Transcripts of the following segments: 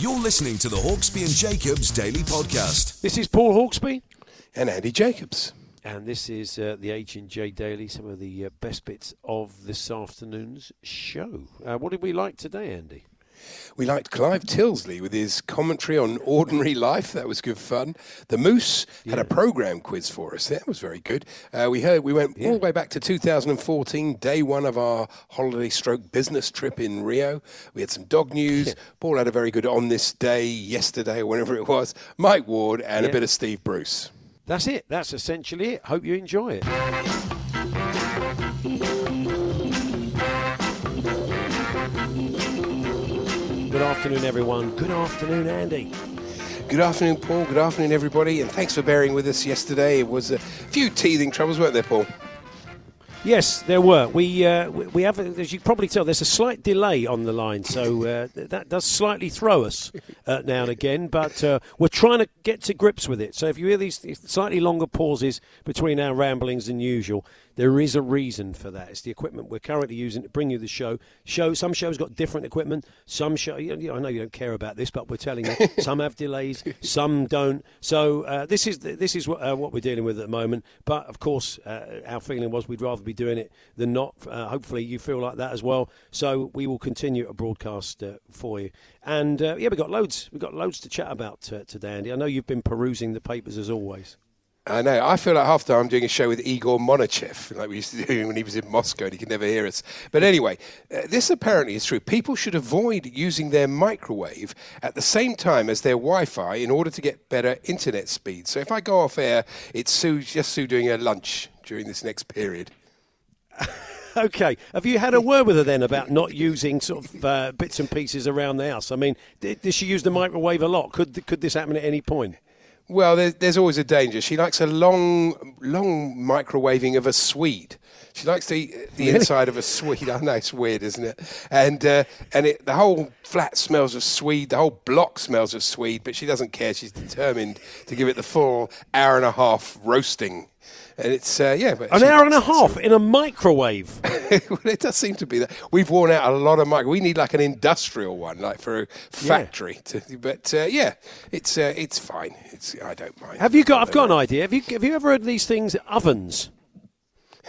You're listening to the Hawksbee and Jacobs Daily Podcast. This is Paul Hawksbee, and Andy Jacobs. and this is uh, the H and J Daily. Some of the uh, best bits of this afternoon's show. Uh, what did we like today, Andy? We liked Clive Tyldesley with his commentary on ordinary life. That was good fun. The Moose had a program quiz for us. That was very good. Uh, we heard we went all the way back to 2014, day one of our holiday stroke business trip in Rio. We had some dog news. Paul had a very good on this day yesterday or whenever it was. Mike Ward and a bit of Steve Bruce. That's it. That's essentially it. Hope you enjoy it. Afternoon, everyone. Good afternoon, Andy. Good afternoon, Paul. Good afternoon, everybody, and thanks for bearing with us yesterday. It was a few teething troubles, weren't there, Paul? Yes, there were. We uh, we- have, as you probably tell, there's a slight delay on the line, so uh, that does slightly throw us uh, now and again. But uh, we're trying to get to grips with it. So if you hear these slightly longer pauses between our ramblings than usual, there is a reason for that. It's the equipment we're currently using to bring you the show. Show some shows got different equipment. Some show, you know, I know you don't care about this, but we're telling you, some have delays, some don't. So uh, this is the, this is what, uh, what we're dealing with at the moment. But of course, uh, our feeling was we'd rather be doing it than not. Uh, hopefully, you feel like that as well. So we will continue to broadcast uh, for you. And uh, yeah, we got loads. We have got loads to chat about uh, today, Andy. I know you've been perusing the papers as always. I know. I feel like half the time I'm doing a show with Igor Monachev, like we used to do when he was in Moscow and he could never hear us. But anyway, uh, this apparently is true. People should avoid using their microwave at the same time as their Wi Fi in order to get better internet speed. So if I go off air, it's Sue, just Sue doing her lunch during this next period. Okay. Have you had a word with her then about not using sort of uh, bits and pieces around the house? I mean, d- does she use the microwave a lot? Could could this happen at any point? Well, there's, there's always a danger. She likes a long, long microwaving of a sweet. She likes to eat the inside of a sweet. I know it's weird, isn't it? And uh, and it, the whole flat smells of Swede. The whole block smells of Swede. But she doesn't care. She's determined to give it the full hour and a half roasting. And it's uh, yeah, but An hour and a half in a microwave. well, it does seem to be that we've worn out a lot of micro. We need like an industrial one, like for a factory. To, but uh, yeah, it's uh, it's fine. It's I don't mind. Have you got? I've got an idea. Have you have you ever heard these things ovens?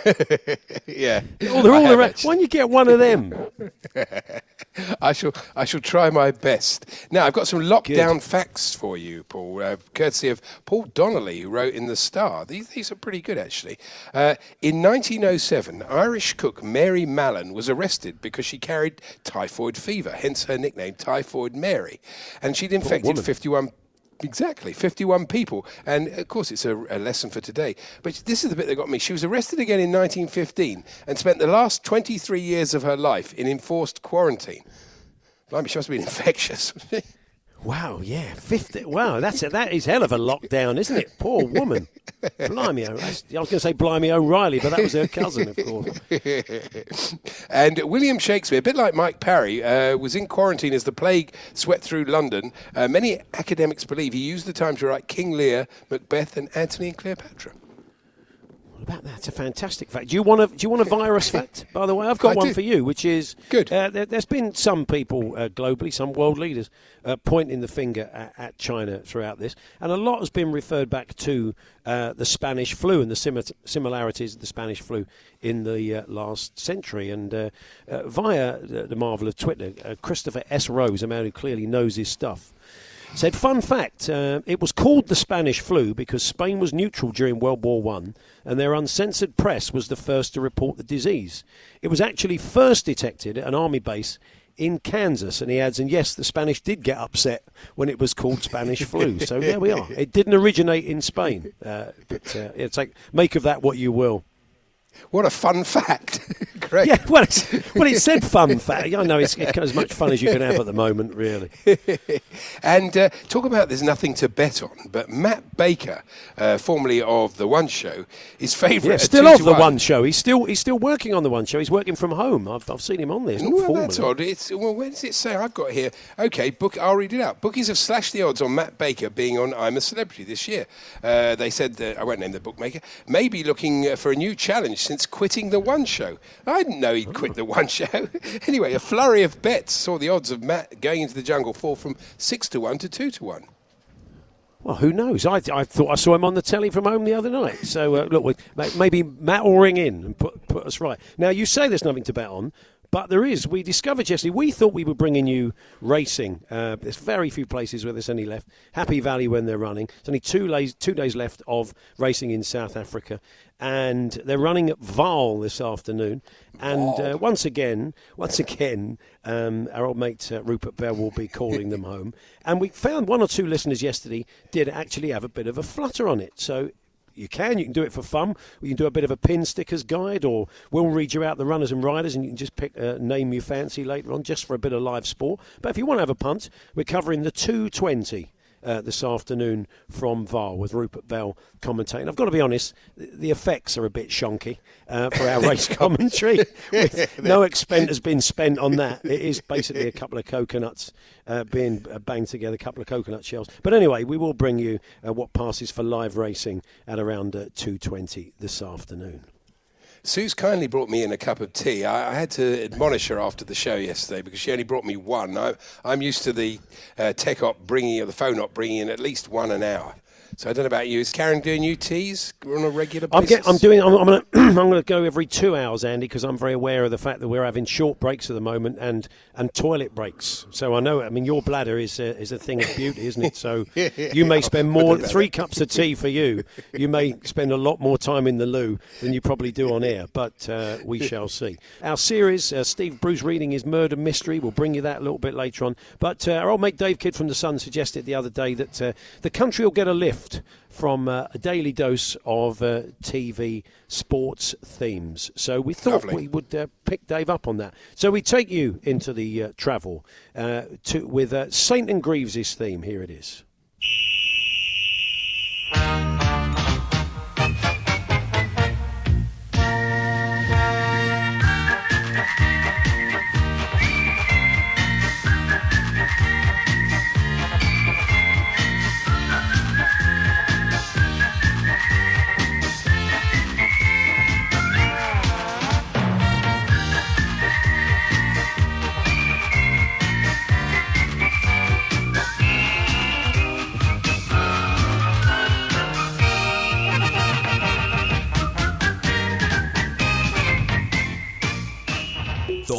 Yeah. Oh, they're I all around. Why don't you get one of them? I shall I shall try my best. Now I've got some lockdown facts for you, Paul, uh, courtesy of Paul Donnelly, who wrote in the Star. These these are pretty good actually. Uh, in 1907, Irish cook Mary Mallon was arrested because she carried typhoid fever, hence her nickname Typhoid Mary, and she'd infected woman. 51 Exactly, 51 people. And of course, it's a, a lesson for today. But this is the bit that got me. She was arrested again in 1915 and spent the last 23 years of her life in enforced quarantine. Blimey, she must have been infectious. Wow, yeah, fifty. Wow, that's a, that is hell of a lockdown, isn't it? Poor woman. Blimey, O- I was going to say Blimey O'Reilly, but that was her cousin, of course. and William Shakespeare, a bit like Mike Parry, uh, was in quarantine as the plague swept through London. Uh, many academics believe he used the time to write King Lear, Macbeth, and Antony and Cleopatra. About that, it's a fantastic fact. Do you want a Do you want a virus fact? By the way, I've got I one do. for you, which is Good. Uh, there, has been some people uh, globally, some world leaders, uh, pointing the finger at, at China throughout this, and a lot has been referred back to uh, the Spanish flu and the simi- similarities of the Spanish flu in the uh, last century. And uh, uh, via the, the marvel of Twitter, uh, Christopher S. Rose, a man who clearly knows his stuff. Said, fun fact, uh, it was called the Spanish flu because Spain was neutral during World War One, and their uncensored press was the first to report the disease. It was actually first detected at an army base in Kansas, and he adds, and yes, the Spanish did get upset when it was called Spanish flu. So there we are. It didn't originate in Spain, uh, but uh, it's like make of that what you will. What a fun fact. Great. Yeah, well, it's, well, it said fun fact. I know it's, it's as much fun as you can have at the moment, really. And uh, talk about there's nothing to bet on, but Matt Baker, uh, formerly of The One Show, is favourite. Yeah, still of the one. one show. He's still he's still working on the one show. He's working from home. I've, I've seen him on not Well, formally. that's odd. It's, well, where does it say? I've got here. Okay, book. I'll read it out. Bookies have slashed the odds on Matt Baker being on I'm a Celebrity this year. Uh, they said that, I won't name the bookmaker. Maybe looking for a new challenge since quitting the One Show. I didn't know he'd quit the One Show. anyway, a flurry of bets saw the odds of Matt going into the jungle fall from six to one to two to one. Well, who knows? I, I thought I saw him on the telly from home the other night. So uh, look, maybe Matt will ring in and put put us right. Now you say there's nothing to bet on. But there is. We discovered yesterday. We thought we were bringing you racing. Uh, there's very few places where there's any left. Happy Valley when they're running. There's only two, lays, two days left of racing in South Africa, and they're running at Vaal this afternoon. And uh, once again, once again, um, our old mate uh, Rupert Bell will be calling them home. And we found one or two listeners yesterday did actually have a bit of a flutter on it. So you can. You can do it for fun. You can do a bit of a pin stickers guide, or we'll read you out the runners and riders, and you can just pick a name you fancy later on, just for a bit of live sport. But if you want to have a punt, we're covering the 220. Uh, this afternoon from Vaal with Rupert Bell commentating. I've got to be honest, the effects are a bit shonky uh, for our race commentary. No expense has been spent on that. It is basically a couple of coconuts uh, being uh, banged together, a couple of coconut shells. But anyway, we will bring you uh, what passes for live racing at around uh, 2.20 this afternoon. Sue's kindly brought me in a cup of tea. I, I had to admonish her after the show yesterday because she only brought me one. I, I'm used to the uh, tech op bringing, or the phone op bringing in at least one an hour. So I don't know about you. Is Karen doing you teas on a regular I'm, basis? get, I'm doing. I'm, I'm going to. I'm to go every two hours, Andy, because I'm very aware of the fact that we're having short breaks at the moment and and toilet breaks. So I know. I mean, your bladder is a, is a thing of beauty, isn't it? So you may spend more three cups of tea for you. You may spend a lot more time in the loo than you probably do on air, but uh, we shall see. Our series, uh, Steve Bruce reading his murder mystery. We'll bring you that a little bit later on. But uh, our old mate Dave Kidd from the Sun suggested the other day that uh, the country will get a lift from uh, a daily dose of uh, TV sports themes. So we thought Lovely. we would uh, pick Dave up on that. So we take you into the uh, travel uh, to, with uh, Saint and Greaves' theme. Here it is.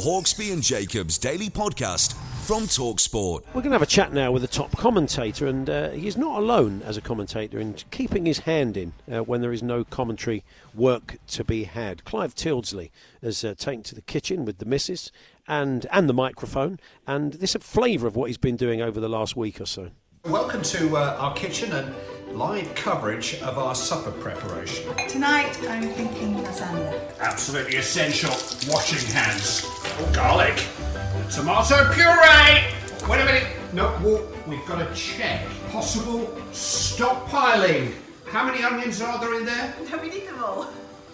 Hawksbee and Jacobs Daily Podcast from Talksport. We're going to have a chat now with a top commentator, and uh, he's not alone as a commentator in keeping his hand in uh, when there is no commentary work to be had. Clive Tyldesley has uh, taken to the kitchen with the missus and, and the microphone, and this is a flavour of what he's been doing over the last week or so. Welcome to uh, our kitchen and live coverage of our supper preparation. Tonight I'm thinking lasagna. Absolutely essential washing hands. Oh, garlic, tomato puree. Wait a minute. No, well, we've got to check. Possible stockpiling. How many onions are there in there? No, we need them all.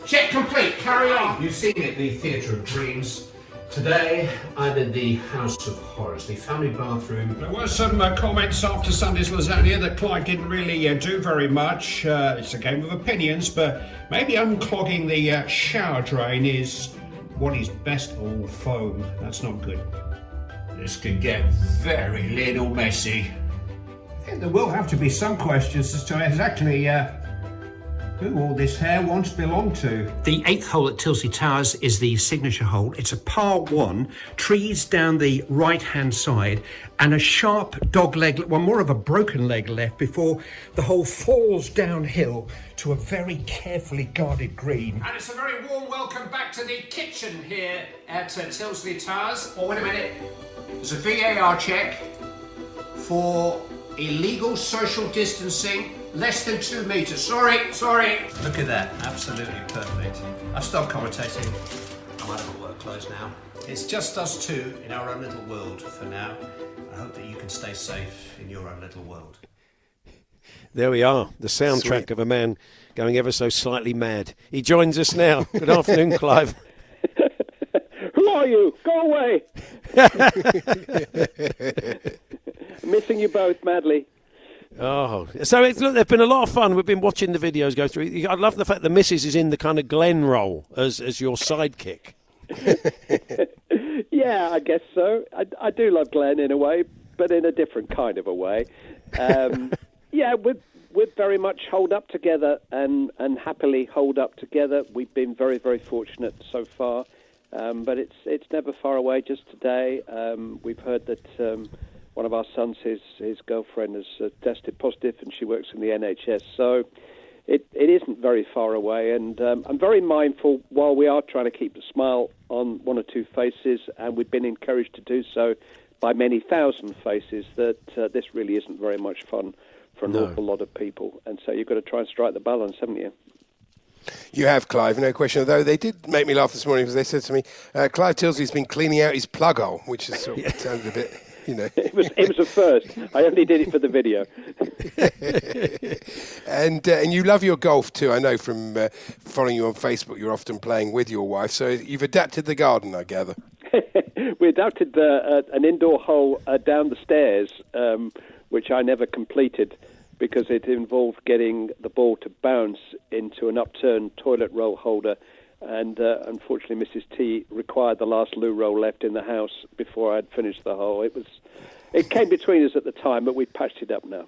Check complete. Carry on. You've seen it, the Theatre of Dreams. Today, I'm in the House of Horrors, the family bathroom. There were some uh, comments after Sunday's lasagna that Clive didn't really uh, do very much. Uh, it's a game of opinions, but maybe unclogging the uh, shower drain is what is best. all foam. That's not good. This could get very little messy. I think there will have to be some questions as to exactly uh, who all this hair once belonged to. The eighth hole at Tyldesley Towers is the signature hole. It's a par one, trees down the right hand side, and a sharp dog leg, well, more of a broken leg left before the hole falls downhill to a very carefully guarded green. And it's a very warm welcome back to the kitchen here at uh, Tyldesley Towers. Oh, wait a minute. There's a VAR check for illegal social distancing, less than two metres. Sorry, sorry. Look at that, absolutely perfect. I've stopped commentating. I'm out of work clothes now. It's just us two in our own little world for now. I hope that you can stay safe in your own little world. There we are, the soundtrack Sweet. of a man going ever so slightly mad. He joins us now. Good afternoon, Clive. Who are you? Go away. Missing you both madly. Oh, so it's, look, they've been a lot of fun. We've been watching the videos go through. I love the fact the missus is in the kind of Glen role as as your sidekick. Yeah, I guess so. I, I do love Glenn in a way, but in a different kind of a way. Um, yeah, we're, we're very much hold up together and, and happily hold up together. We've been very, very fortunate so far, um, but it's it's never far away. Just today, um, we've heard that um, one of our sons, his his girlfriend, has uh, tested positive, and she works in the NHS. So it, it isn't very far away, and um, I'm very mindful while we are trying to keep a smile on one or two faces, and we've been encouraged to do so by many thousand faces, that uh, this really isn't very much fun for an No. awful lot of people, and so you've got to try and strike the balance, haven't you? You have, Clive, no question. Although they did make me laugh this morning because they said to me, uh, Clive Tyldesley's been cleaning out his plug hole, which is sort of sounded a bit, you know. It was it was a first. I only did it for the video. and uh, and you love your golf too. I know from uh, following you on Facebook, you're often playing with your wife. So you've adapted the garden, I gather. we adapted uh, uh, an indoor hole uh, down the stairs, um, which I never completed because it involved getting the ball to bounce into an upturned toilet roll holder. And uh, unfortunately, Mrs. T required the last loo roll left in the house before I'd finished the hole. It was, it came between us at the time, but we patched it up now.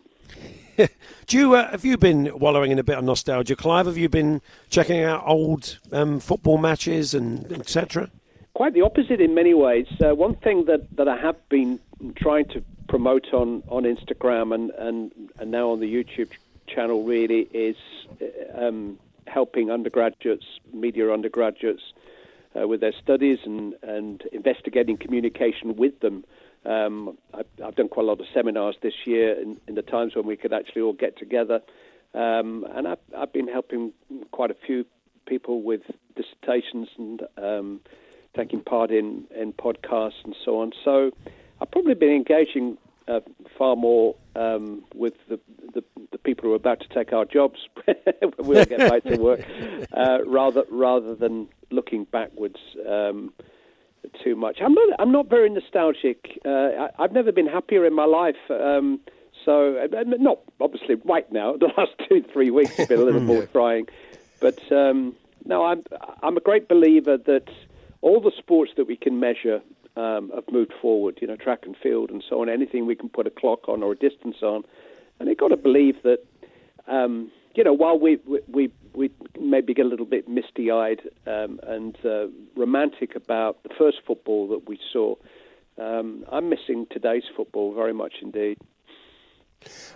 Do you uh, have you been wallowing in a bit of nostalgia, Clive? Have you been checking out old um, football matches and etc.? quite the opposite in many ways. Uh, one thing that, that I have been trying to promote on, on Instagram and, and, and now on the YouTube channel really is uh, um, helping undergraduates, media undergraduates, uh, with their studies and, and investigating communication with them. Um, I've, I've done quite a lot of seminars this year in, in the times when we could actually all get together. Um, and I've, I've been helping quite a few people with dissertations and um, taking part in, in podcasts and so on. So I've probably been engaging uh, far more um, with the, the, the people who are about to take our jobs when we all get back to work, uh, rather rather than looking backwards um, too much. I'm not I'm not very nostalgic. Uh, I, I've never been happier in my life. Um, so uh, not obviously right now. The last two three weeks have been a little more trying, but um, no, I'm I'm a great believer that all the sports that we can measure um, have moved forward. You know, track and field and so on. Anything we can put a clock on or a distance on, and you've got to believe that. Um, you know, while we we we, maybe get a little bit misty-eyed um, and uh, romantic about the first football that we saw, um, I'm missing today's football very much indeed.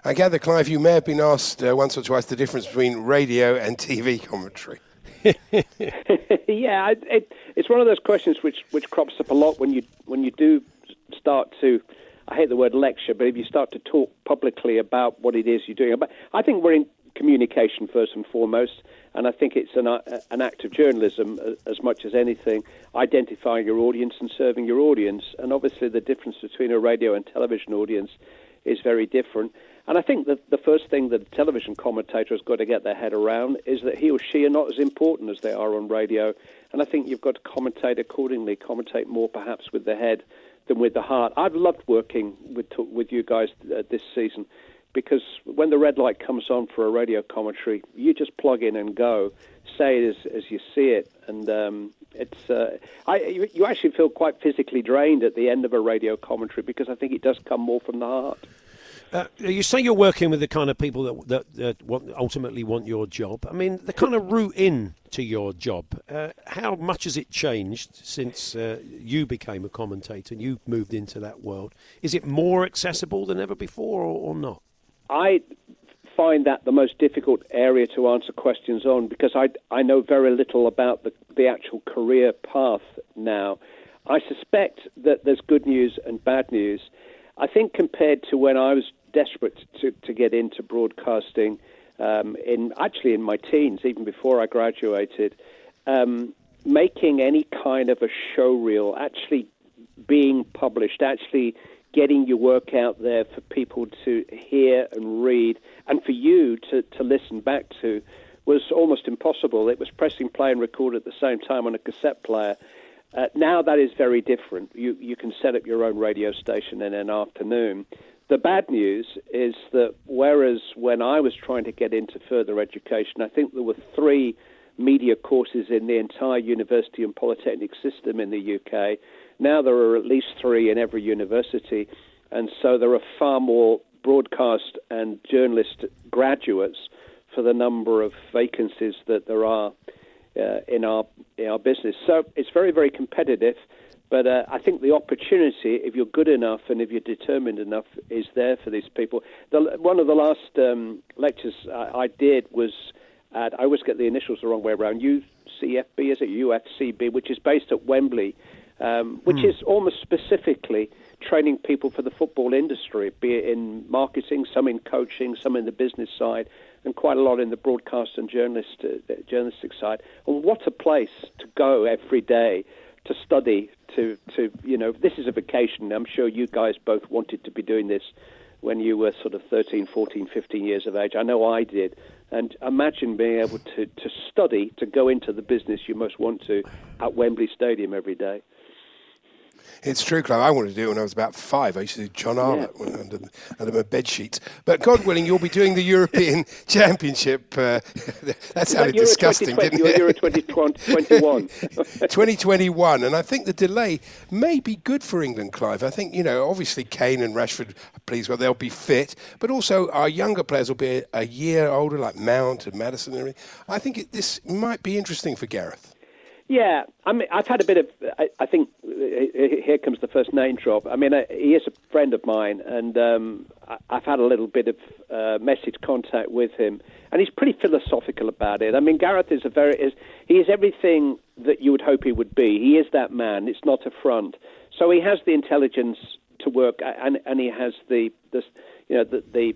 I gather, Clive, you may have been asked uh, once or twice the difference between radio and TV commentary. yeah, it, it, it's one of those questions which, which crops up a lot when you when you do start to. I hate the word lecture, but if you start to talk publicly about what it is you're doing, but I think we're in communication first and foremost, and I think it's an uh, an act of journalism uh, as much as anything, identifying your audience and serving your audience, and obviously the difference between a radio and television audience is very different. And I think that the first thing that a television commentator has got to get their head around is that he or she are not as important as they are on radio. And I think you've got to commentate accordingly, commentate more perhaps with the head than with the heart. I've loved working with with you guys uh, this season because when the red light comes on for a radio commentary, you just plug in and go, say it as, as you see it, and um, it's uh, I, you, you actually feel quite physically drained at the end of a radio commentary because I think it does come more from the heart. Uh, you say you're working with the kind of people that, that, that want, ultimately want your job. I mean, the kind of route in to your job. Uh, how much has it changed since uh, you became a commentator and you moved into that world? Is it more accessible than ever before, or, or not? I find that the most difficult area to answer questions on because I, I know very little about the, the actual career path now. I suspect that there's good news and bad news. I think compared to when I was desperate to, to get into broadcasting um, in actually in my teens, even before I graduated, um, making any kind of a show reel, actually being published, actually getting your work out there for people to hear and read and for you to, to listen back to was almost impossible. It was pressing play and record at the same time on a cassette player. Uh, now that is very different. You, you can set up your own radio station in an afternoon. The bad news is that whereas when I was trying to get into further education, I think there were three media courses in the entire university and polytechnic system in the UK. Now there are at least three in every university, and so there are far more broadcast and journalist graduates for the number of vacancies that there are uh, in our in our business. So it's very very competitive. But uh, I think the opportunity, if you're good enough and if you're determined enough, is there for these people. The, one of the last um, lectures I, I, did was at, I always get the initials the wrong way around, UCFB, is it? UFCB, which is based at Wembley, um, which hmm. is almost specifically training people for the football industry, be it in marketing, some in coaching, some in the business side, and quite a lot in the broadcast and journalist, uh, journalistic side. And what a place to go every day to study to to you know this is a vacation. I'm sure you guys both wanted to be doing this when you were sort of 13 14 15 years of age. I know i did. And imagine being able to to study to go into the business you most want to at wembley stadium every day it's true, Clive. I wanted to do it when I was about five. I used to do John Arlott yeah. under, under my bed sheets. But God willing, you'll be doing the European Championship. Uh, that sounded Euro disgusting, didn't it? Euro 2021. 2021. And I think the delay may be good for England, Clive. I think, you know, obviously Kane and Rashford, please, well, they'll be fit. But also our younger players will be a, a year older, like Mount and Maddison and everything. I think it, this might be interesting for Gareth. Yeah, I mean, I've had a bit of. I, I think here comes the first name drop. I mean, uh, he is a friend of mine, and um, I've had a little bit of uh, message contact with him, and he's pretty philosophical about it. I mean, Gareth is a very is he is everything that you would hope he would be. He is that man. It's not a front. So he has the intelligence to work, and and he has the you know the the,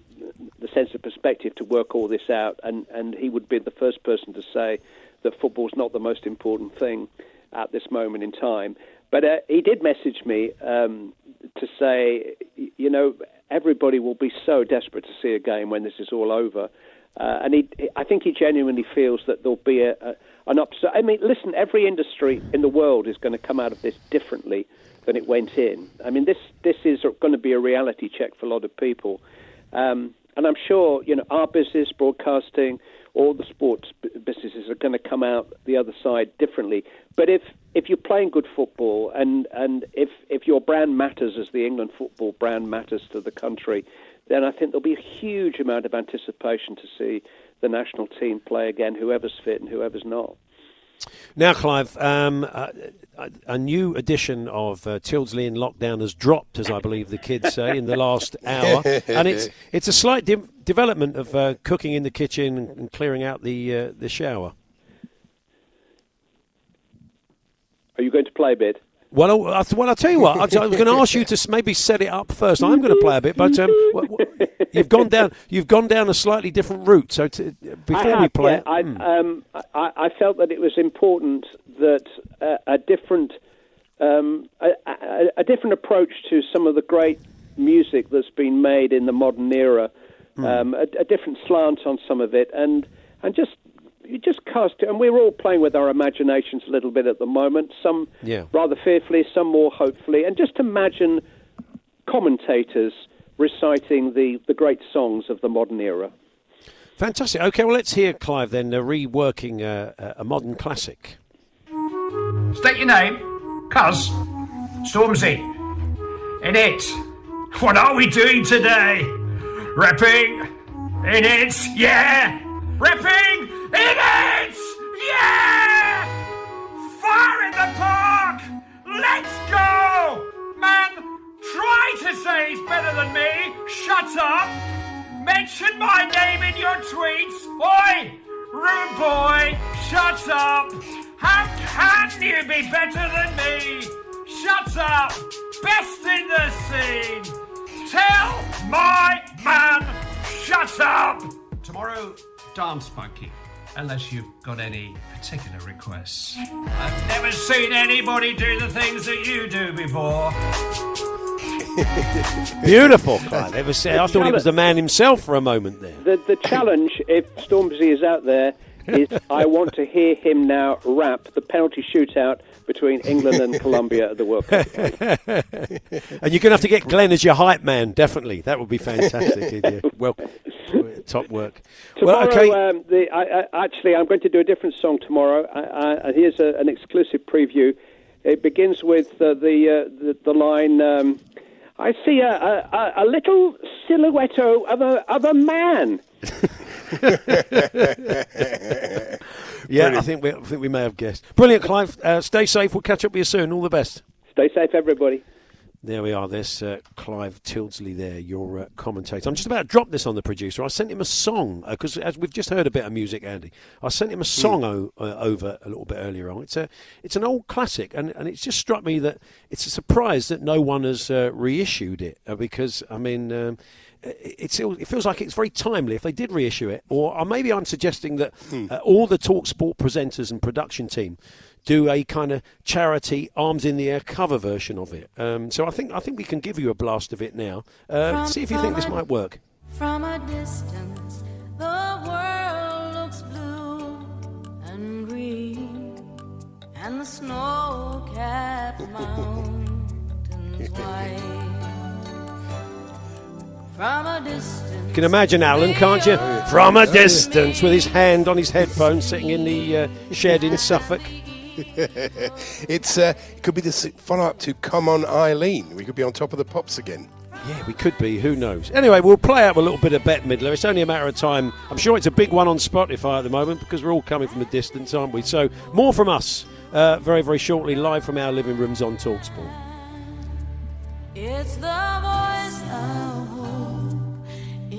the sense of perspective to work all this out, and and he would be the first person to say that football's not the most important thing at this moment in time. But uh, he did message me um, to say, you know, everybody will be so desperate to see a game when this is all over. Uh, and he, I think he genuinely feels that there'll be a, a, an upset. I mean, listen, every industry in the world is going to come out of this differently than it went in. I mean, this this is going to be a reality check for a lot of people. Um, and I'm sure, you know, our business, broadcasting, all the sports businesses are going to come out the other side differently. But if if you're playing good football and and if if your brand matters as the England football brand matters to the country, then I think there'll be a huge amount of anticipation to see the national team play again, whoever's fit and whoever's not. Now, Clive, um, a, a, new edition of uh, Tyldesley in Lockdown has dropped, as I believe the kids say, in the last hour, and it's it's a slight de- development of uh, cooking in the kitchen and clearing out the uh, the shower. Are you going to play a bit? Well, I, well, I'll tell you what. I was going to ask you to maybe set it up first. I'm going to play a bit, but um, you've gone down. You've gone down a slightly different route. So to, before have, we play, yeah, I, hmm. um, I, I, felt that it was important that uh, a different, um, a, a, a, different approach to some of the great music that's been made in the modern era um, a, a different slant on some of it, and and just you just cast it. And we're all playing with our imaginations a little bit at the moment. Some Yeah. rather fearfully, some more hopefully, and just imagine commentators reciting the the great songs of the modern era. Fantastic. Okay, well, let's hear Clive then uh, reworking uh, a- a modern classic. State your name. Cuz. Stormzy. In it. What are we doing today? Rapping. In it. Yeah. Repping. In it. Yeah. Fire in the park. Let's go. Man, try to say he's better than me. Shut up. Mention my name in your tweets. Oi! Rude boy, shut up! How can you be better than me? Shut up! Best in the scene! Tell my man, shut up! Tomorrow, dance monkey. Unless you've got any particular requests. I've never seen anybody do the things that you do before. Beautiful, Clive. Ever say, I thought it was the man himself for a moment there. The the challenge, if Stormzy is out there, is I want to hear him now rap the penalty shootout between England and Colombia at the World Cup. and you're going to have to get Glenn as your hype man, definitely. That would be fantastic. yeah. Well, top work. Tomorrow, well, okay. um, the, I, I, actually, I'm going to do a different song tomorrow. I, I, here's a, an exclusive preview. It begins with uh, the, uh, the the line. Um, I see a, a, a little silhouette of a of a man. yeah, I think, we, I think we may have guessed. Brilliant, Clive. Uh, stay safe. We'll catch up with you soon. All the best. Stay safe, everybody. There we are. There's uh, Clive Tyldesley there, your uh, commentator. I'm just about to drop this on the producer. I sent him a song because, as we've just heard a bit of music, Andy, I sent him a song o- uh, over a little bit earlier on. It's a, it's an old classic, and, and it's just struck me that it's a surprise that no one has uh, reissued it uh, because, I mean. Um, it's, it feels like it's very timely if they did reissue it, or, or maybe I'm suggesting that uh, all the Talk Sport presenters and production team do a kind of charity arms in the air cover version of it. Um, so I think I think we can give you a blast of it now. Uh, From- see if you think this might work. From a distance, the world looks blue and green, and the snow capped mountains white. From a distance, You can imagine Alan, can't you? From a distance, with his hand on his headphones, sitting in the uh, shed in Suffolk. it's uh, it could be the s- follow-up to "Come On, Eileen." We could be on top of the pops again. Yeah, we could be. Who knows? Anyway, we'll play out a little bit of Bette Midler. It's only a matter of time. I'm sure it's a big one on Spotify at the moment because we're all coming from a distance, aren't we? So more from us uh, very, very shortly, live from our living rooms on Talksport. it's the voice of hope,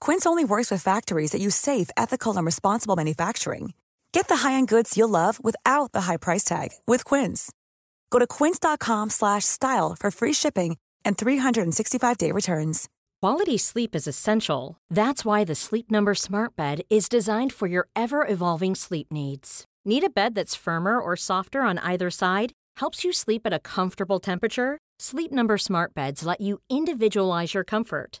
Quince only works with factories that use safe, ethical, and responsible manufacturing. Get the high-end goods you'll love without the high price tag with Quince. Go to quince.com slash style for free shipping and 365-day returns. Quality sleep is essential. That's why the Sleep Number Smart Bed is designed for your ever evolving sleep needs. Need a bed that's firmer or softer on either side? Helps you sleep at a comfortable temperature? Sleep Number Smart Beds let you individualize your comfort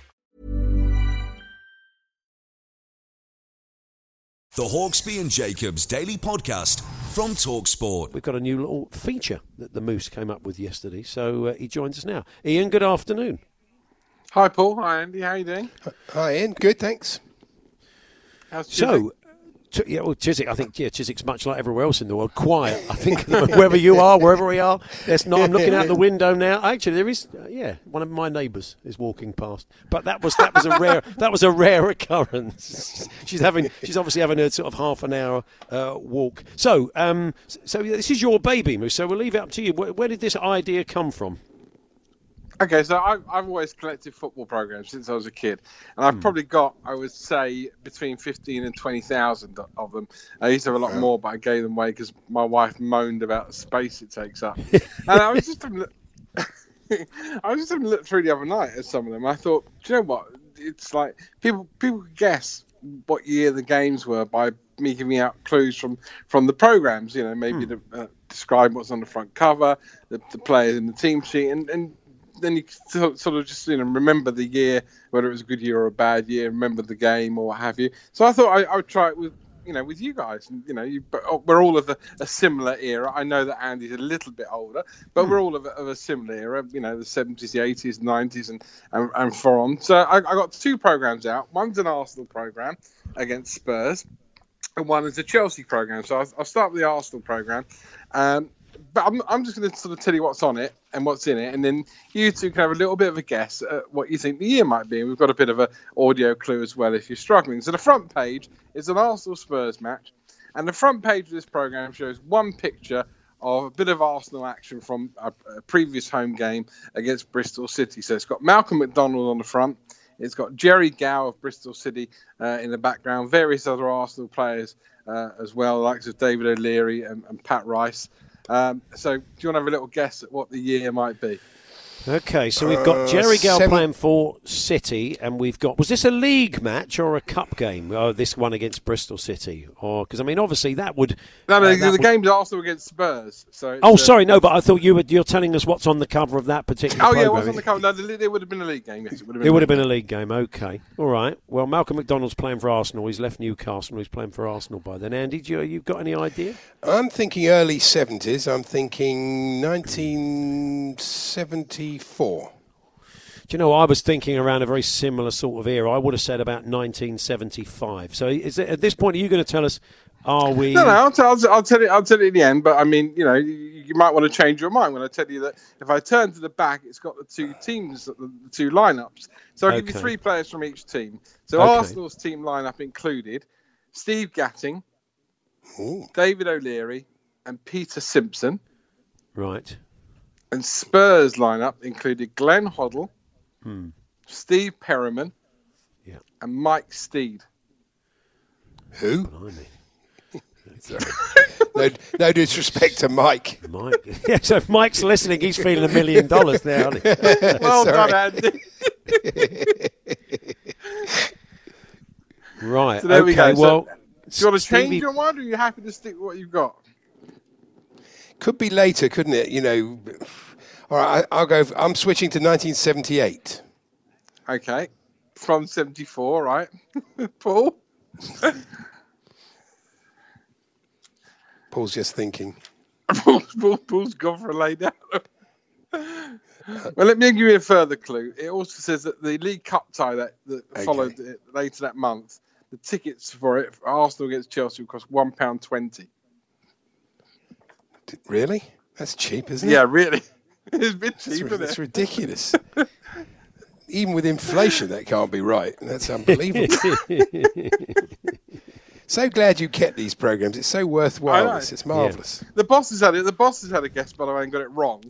The Hawksbee and Jacobs Daily Podcast from Talksport. We've got a new little feature that the Moose came up with yesterday, so uh, he joins us now. Ian, good afternoon. Hi, Paul. Hi, Andy. How are you doing? Hi, Ian. Good, thanks. How's So, t- yeah, well, Chiswick, I think yeah, Chiswick's much like everywhere else in the world, quiet. I think wherever you are, wherever we are, there's not. I'm looking out the window now. Actually, there is. Uh, yeah, one of my neighbours is walking past, but that was that was a rare that was a rare occurrence. she's having she's obviously having a sort of half an hour uh, walk. So, um, so this is your baby, Moose. So we'll leave it up to you. Where, where did this idea come from? Okay, so I've, I've always collected football programs since I was a kid, and I've probably got, I would say, between fifteen and twenty thousand of them. I used to have a lot more, but I gave them away because my wife moaned about the space it takes up. and I was just, having I was just having a look through the other night at some of them. I thought, do you know what? It's like people people guess what year the games were by me giving out clues from from the programs. You know, maybe to uh, describe what's on the front cover, the, the players in the team sheet, and and then you sort of just you know remember the year, whether it was a good year or a bad year, remember the game or what have you. So I thought I, I would try it with you know with you guys. And, you know, you, but oh, we're all of a, a similar era. I know that Andy's a little bit older, but we're all of a, of a similar era. You know, the seventies, the eighties, the nineties, and and and for on. So I, I got two programs out. One's an Arsenal program against Spurs and one is a Chelsea program. So I'll, I'll start with the Arsenal program. Um, but I'm, I'm just going to sort of tell you what's on it and what's in it, and then you two can have a little bit of a guess at what you think the year might be. And we've got a bit of an audio clue as well if you're struggling. So the front page is an Arsenal Spurs match, and the front page of this program shows one picture of a bit of Arsenal action from a, a previous home game against Bristol City. So it's got Malcolm McDonald on the front. It's got Gerry Gow of Bristol City uh, in the background, various other Arsenal players uh, as well, like of David O'Leary and, and Pat Rice. Um, so, do you want to have a little guess at what the year might be? Okay, so we've got Uh, Jerry Gale seven- playing for City, and we've got was this a league match or a cup game? Oh, this one against Bristol City, or because I mean, obviously that would. No, no, uh, the, that the would- game's Arsenal against Spurs. So Oh, uh, sorry, no, but I thought you were you're telling us what's on the cover of that particular. Oh yeah, it programme. was on the cover. No, the, it would have been a league game. Yes, it would have been. It a would have league been a league game. Okay, all right. Well, Malcolm McDonald's playing for Arsenal. He's left Newcastle. He's playing for Arsenal by then. Andy, do you you got any idea? I'm thinking early 70s. I'm thinking 1974. Do you know, I was thinking around a very similar sort of era. I would have said about 1975. So, is it, at this point, are you going to tell us? Are we? No, no, I'll, t- I'll, t- I'll tell you. I'll tell you in the end. But I mean, you know, you, you might want to change your mind when I tell you that if I turn to the back, it's got the two teams, the, the two lineups. So I'll give you three players from each team. So Okay. Arsenal's team lineup included Steve Gatting, David O'Leary, and Peter Simpson. Right. And Spurs lineup included Glenn Hoddle, Hmm. Steve Perryman, Yeah. and Mike Stead. Who? no, no disrespect to Mike. Mike. yeah, so if Mike's listening, he's feeling a million dollars now. Aren't he? well Sorry. done, Andy. right. So there okay. we go. So, Well, do you want to Stevie- change your mind, or are you happy to stick with what you've got? Could be later, couldn't it? You know. All right, I, I'll go. I'm switching to 1978. Okay, from '74, right, Paul? Paul's just thinking. Paul's, Paul, Paul's gone for a lay down. well, let me give you a further clue. It also says that the League Cup tie that, that Okay. followed it later that month, the tickets for it, for Arsenal against Chelsea, cost one pound twenty. Really? That's cheap, isn't it? Yeah, really. it's a bit That's, cheap, ri- isn't that's ridiculous. Even with inflation, that can't be right. That's unbelievable. so glad you kept these programs. It's so worthwhile. know. This. It's marvellous. The boss has had it. The boss has had a guess, by the way, and got it wrong.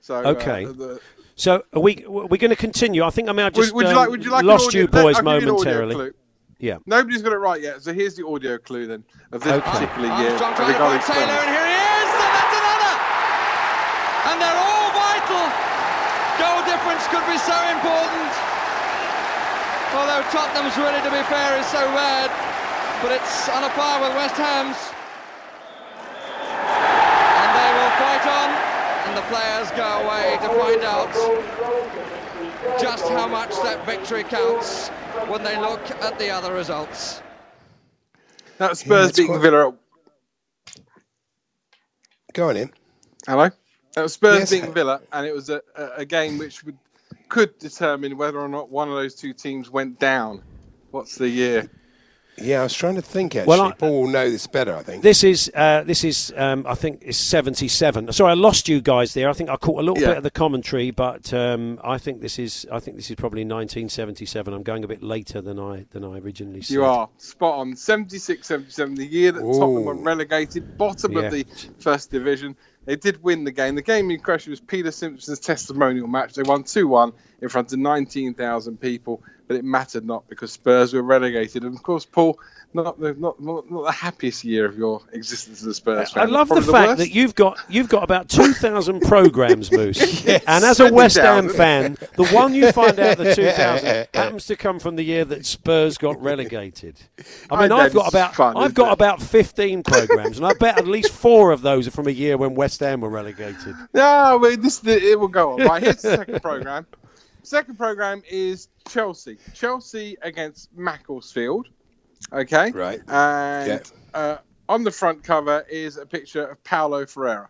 So uh, Okay. the- So are we we're going to continue. I think I may have just would you um, like- would you like an lost audio- you let- boys I'll give you an audio momentarily. clue. Yeah. Nobody's got it right yet. So here's the audio clue then of this Okay. particular year. Armstrong of trying to Garlic find Taylor, and here he is, and that's another. And they're all vital. Goal difference could be so important. Although Tottenham's really, to be fair, is so bad, but it's on a par with West Ham's. And they will fight on, and the players go away to find out just how much that victory counts when they look at the other results. That was Spurs beating Villa. Go on in. Hello. That was Spurs Yes. beating Villa, and it was a, a, a game which would, could determine whether or not one of those two teams went down. What's the year? Yeah, I was trying to think actually. Well, I- Paul will know this better, I think. This is uh, this is um, I think it's seventy seven. Sorry, I lost you guys there. I think I caught a little Yeah. bit of the commentary, but um, I think this is I think this is probably nineteen seventy seven. I'm going a bit later than I than I originally said. You are spot on. 76 77, the year that Tottenham were relegated, bottom Yeah. of the first division. They did win the game. The game in question was Peter Simpson's testimonial match. They won 2 1 in front of 19,000 people, but it mattered not because Spurs were relegated. And of course, Paul, not the, not, not, not the happiest year of your existence as a Spurs fan. I love the Probably fact worst. that you've got you've got about two thousand programs, Moose. and as a West Ham fan, the one you find out the two thousand happens to come from the year that Spurs got relegated. I I mean, know, I've got about fun, I've got it? about fifteen programs, and I bet at least four of those are from a year when West Ham were relegated. No, well, this it will go on. Right, here's the second program. Second program is Chelsea. Chelsea against Macclesfield. Okay. Right. And uh, on the front cover is a picture of Paulo Ferreira.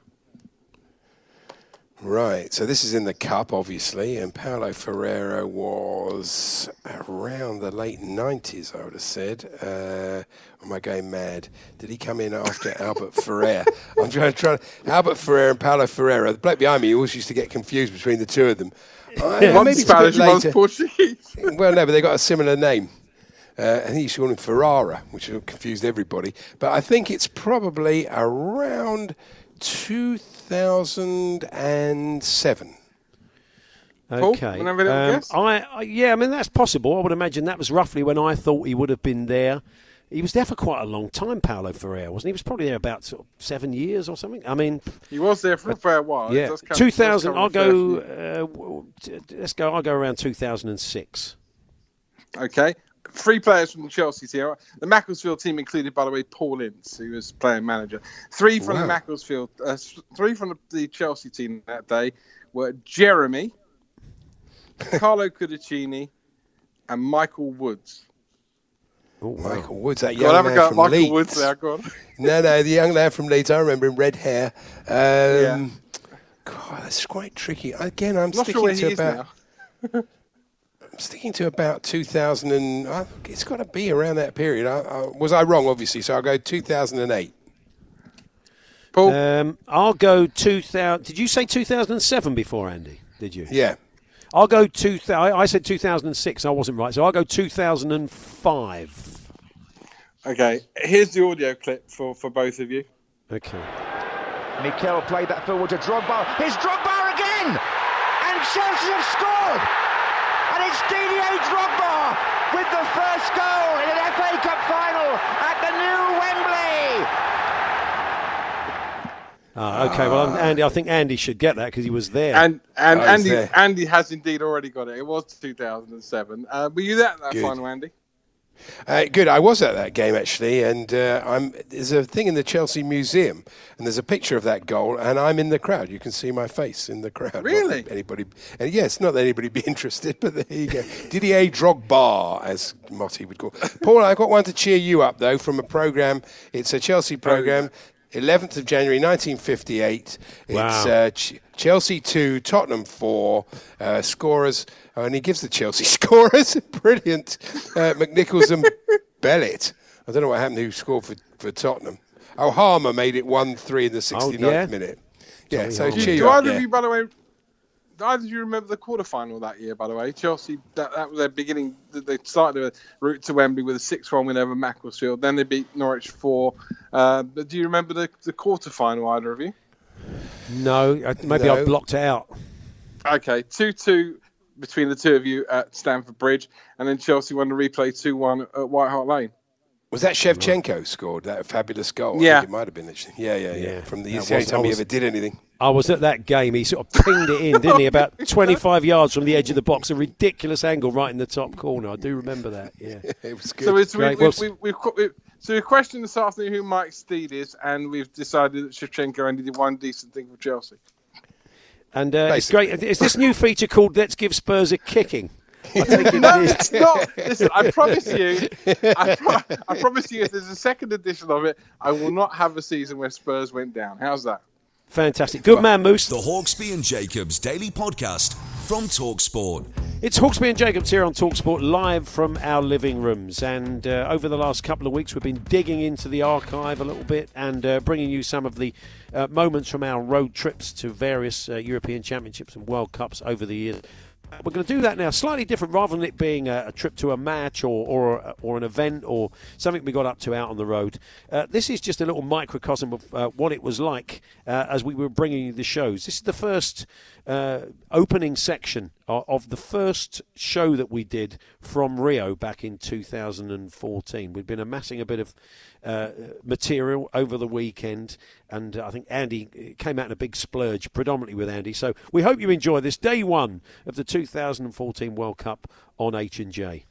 Right, so this is in the cup, obviously, and Paulo Ferreira was around the late 90s, I would have said. Uh, am I going mad? Did he come in after Albert Ferreira? I'm trying to try. Albert Ferreira and Paulo Ferreira. The bloke behind me always used to get confused between the two of them. Uh, One's maybe it's a bit Spanish, one's. Portuguese. well, no, but they got a similar name. Uh, and he used to call him Ferrara, which confused everybody. But I think it's probably around 2007. Paul, Okay. wanna have a Um, guess? I, I yeah, I mean that's possible. I would imagine that was roughly when I thought he would have been there. He was there for quite a long time, Paulo Ferreira, wasn't he? He was probably there about sort of seven years or something. I mean, He was there for a fair while. It yeah, does come- two does thousand. cover I'll go. Uh, let's go. I'll go around two thousand and six. Okay. Three players from the Chelsea team. The Macclesfield team included, by the way, Paul Ince, who was player manager. Three from the Macclesfield, uh, three from the, the Chelsea team that day were Geremi, Carlo Cudicini, and Michael Woods. Oh Michael Woods, that young on, have lad go from Michael Leeds. Woods there, go on. no, no, the young lad from Leeds. I remember him, red hair. Um, Yeah. God, that's quite tricky. Again, I'm Not sure sticking where to he is about. now. I'm sticking to about 2000 and uh, it's got to be around that period. I, I, was I wrong? Obviously, so I'll go 2008. Paul, Um, I'll go two thousand. Did you say two thousand and seven before Andy? Did you? Yeah. I'll go two. Th- I I said two thousand and six. I wasn't right, so I'll go two thousand and five. Okay, here's the audio clip for, for both of you. Okay. Mikel played that forward to Drogba. Here's Drogba again! And Chelsea have scored! And it's Didier Drogba with the first goal in an FA Cup final at the new Wembley! Ah, okay. Well, I'm, Andy, I think Andy should get that because he was there. And and I was Andy there. Andy has indeed already got it. It was 2007. Uh, were you there at that Good. final, Andy? Uh, good. I was at that game actually, and uh, I'm. There's a thing in the Chelsea Museum, and there's a picture of that goal, and I'm in the crowd. You can see my face in the crowd. Really? Anybody? And yes, not that anybody be interested, but there you go. Didier Drogba, as Motty would call. Paul, I've got one to cheer you up though from a program. It's a Chelsea program. 11th of January 1958. It's uh, Ch- Chelsea 2, Tottenham 4. Uh, scorers, oh, and he gives the Chelsea scorers. Brilliant. Uh, McNichols and Bellet. I don't know what happened who scored for, for Tottenham. Oh, Harmer made it 1 3 in the 69th yeah? minute. Yeah, Tommy so Harmer. Do, cheer do you up. either yeah. of you, by the way, do either of you remember the quarterfinal that year? By the way, Chelsea that, that was their beginning. They started a route to Wembley with a six-one win over Macclesfield. Then they beat Norwich four. Uh, but do you remember the, the quarterfinal? Either of you? no, maybe No. I've blocked it out. Okay, two-two between the two of you at Stamford Bridge, and then Chelsea won the replay two-one at White Hart Lane. Was that Shevchenko scored that fabulous goal? I Yeah. think it might have been. Yeah, yeah, yeah. Yeah. From the, That the only time I he ever did anything. I was at that game. He sort of pinged it in, didn't he? About 25 yards from the edge of the box, a ridiculous angle right in the top corner. I do remember that. Yeah. it was good. So it's, we, Great. we, Well, we, we, we, so we questioned this afternoon who Mike Stead is, and we've decided that Shevchenko only did one decent thing for Chelsea. And uh, it's great. Is this new feature called "Let's Give Spurs a Kicking"? I no, it is. it's not. Listen, I promise you, I, pro- I promise you, if there's a second edition of it, I will not have a season where Spurs went down. How's that? Fantastic. Good man, Moose. The Hawksbee and Jacobs Daily Podcast from Talksport. It's Hawksbee and Jacobs here on Talksport, live from our living rooms. And uh, over the last couple of weeks, we've been digging into the archive a little bit and uh, bringing you some of the uh, moments from our road trips to various uh, European Championships and World Cups over the years. We're going to do that now, slightly different, rather than it being a, a trip to a match or, or or an event or something we got up to out on the road. Uh, this is just a little microcosm of uh, what it was like uh, as we were bringing you the shows. This is the first uh, opening section of, the first show that we did from Rio back in 2014. We'd been amassing a bit of uh, material over the weekend, and I think Andy came out in a big splurge, predominantly with Andy. So we hope you enjoy this day one of the 2014 World Cup on H and J.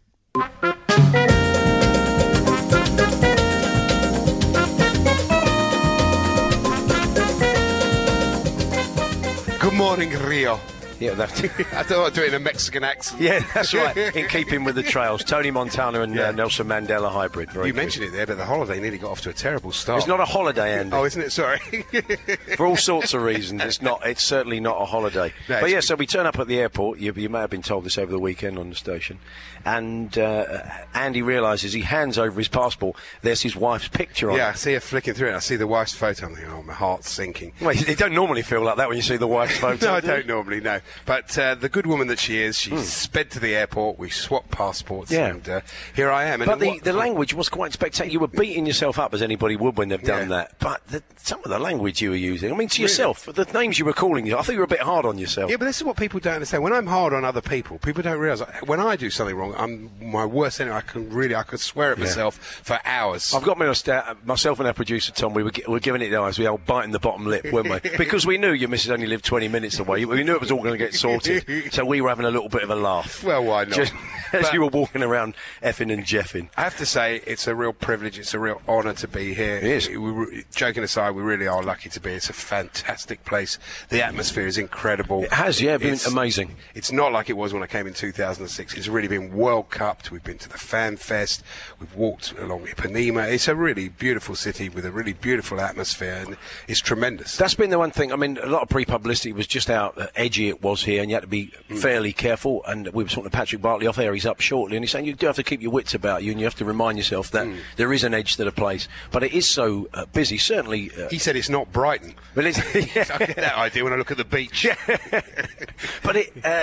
Morning, Rio. Yeah, that's I don't want to do it in a Mexican accent. Yeah, that's right. In keeping with the trails, Tony Montana and uh, Nelson Mandela hybrid. Very you good. mentioned it there, but the holiday nearly got off to a terrible start. It's not a holiday, Andy. Oh, isn't it? Sorry. For all sorts of reasons, it's not. It's certainly not a holiday. No, but yeah, so we turn up at the airport. You, you may have been told this over the weekend on the station, and uh, Andy realises he hands over his passport. There's his wife's picture on it. yeah, I it. see her flicking through it. I see the wife's photo. I'm thinking, oh, my heart's sinking. Well, you don't normally feel like that when you see the wife's photo. no, I do you? don't normally, no. But uh, the good woman that she is, she sped to the airport. We swapped passports. Yeah. and uh, here I am. And But the, what- the language was quite spectacular. You were beating yourself up as anybody would when they've done that. But the, some of the language you were using, I mean, to Really? yourself, the names you were calling you, I think you were a bit hard on yourself. Yeah, but this is what people don't understand. When I'm hard on other people, people don't realise when I do something wrong, I'm my worst enemy. I can really, I could swear at Yeah. myself for hours. I've got myself and our producer Tom. We were, we were giving it the eyes. We were biting the bottom lip, weren't we? Because we knew your missus only lived 20 minutes away. We knew it was all going to get sorted. So we were having a little bit of a laugh. Well, why not? Just as you were walking around effing and jeffing. I have to say, it's a real privilege. It's a real honour to be here. It is. We, we- joking aside, we really are lucky to be. It's a fantastic place. The atmosphere is incredible. It has, yeah, been It's- amazing. It's not like it was when I came in 2006. It's really been World Cup. We've been to the Fan Fest. We've walked along Ipanema. It's a really beautiful city with a really beautiful atmosphere, and it's tremendous. That's been the one thing. I mean, a lot of pre-publicity was just how edgy it was here, and you had to be Mm. fairly careful. And we were talking to Patrick Barclay off air. He's up shortly, and he's saying you do have to keep your wits about you, and you have to remind yourself that Mm. there is an edge to the place. But it is so uh, busy. Certainly, uh, He said it's not Brighton. But it's, I get that idea when I look at the beach. but it. Uh,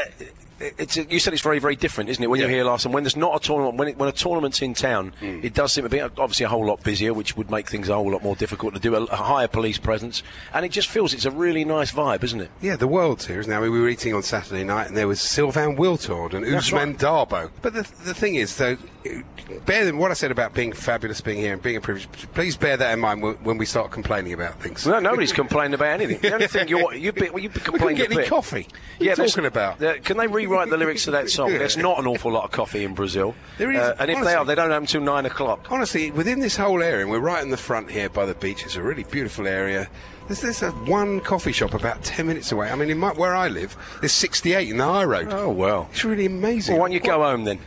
it's, you said it's very, very different, isn't it? When you're here last, and when there's not a tournament, when, it, when a tournament's in town, Mm. it does seem to be obviously a whole lot busier, which would make things a whole lot more difficult to do. A, a higher police presence, and it just feels it's a really nice vibe, isn't it? Yeah, the world's here, isn't it? I mean, we were eating on Saturday night, and there was Sylvain Wiltord and That's Ousmane right. Dabo. But the, the thing is, though, bear in what I said about being fabulous, being here, and being a privilege. Please bear that in mind when, we start complaining about things. No, nobody's complaining about anything. The only thing you're, you've been, well, you've been complaining get a any bit. coffee. What are you that's- talking about? can they rewrite the lyrics to that song? There's not an awful lot of coffee in Brazil. There is, Uh, and if they are, they don't have them till nine o'clock. Honestly, within this whole area, and we're right in the front here by the beach. It's a really beautiful area. There's, there's a one coffee shop about 10 minutes away. I mean, in my, where I live, there's 68 in the high road. Oh, well. It's really amazing. Well, why don't you go home then?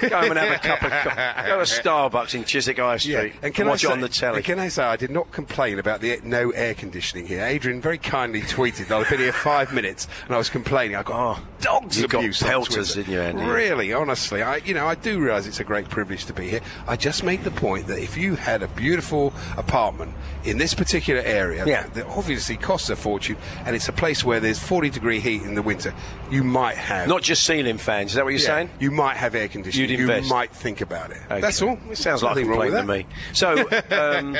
go home and have a cup of coffee. Go to Starbucks in Chiswick High Street And can watch I say, it on the telly. Can I say I did not complain about the no air conditioning here? Adrian very kindly tweeted that I've been here five minutes and I was complaining. I got oh, dogs Oh, you got abuse on pelters, Twitter. didn't you, Really, honestly, I you know I do realise it's a great privilege to be here. I just make the point that if you had a beautiful apartment in this particular area Yeah. That obviously costs a fortune and it's a place where there's 40 degree heat in the winter, you might have Not just ceiling fans, is that what you're Yeah, saying? You might have air conditioning. You'd you might think about it. Okay. That's all. It sounds like a complaint with to me. So, um,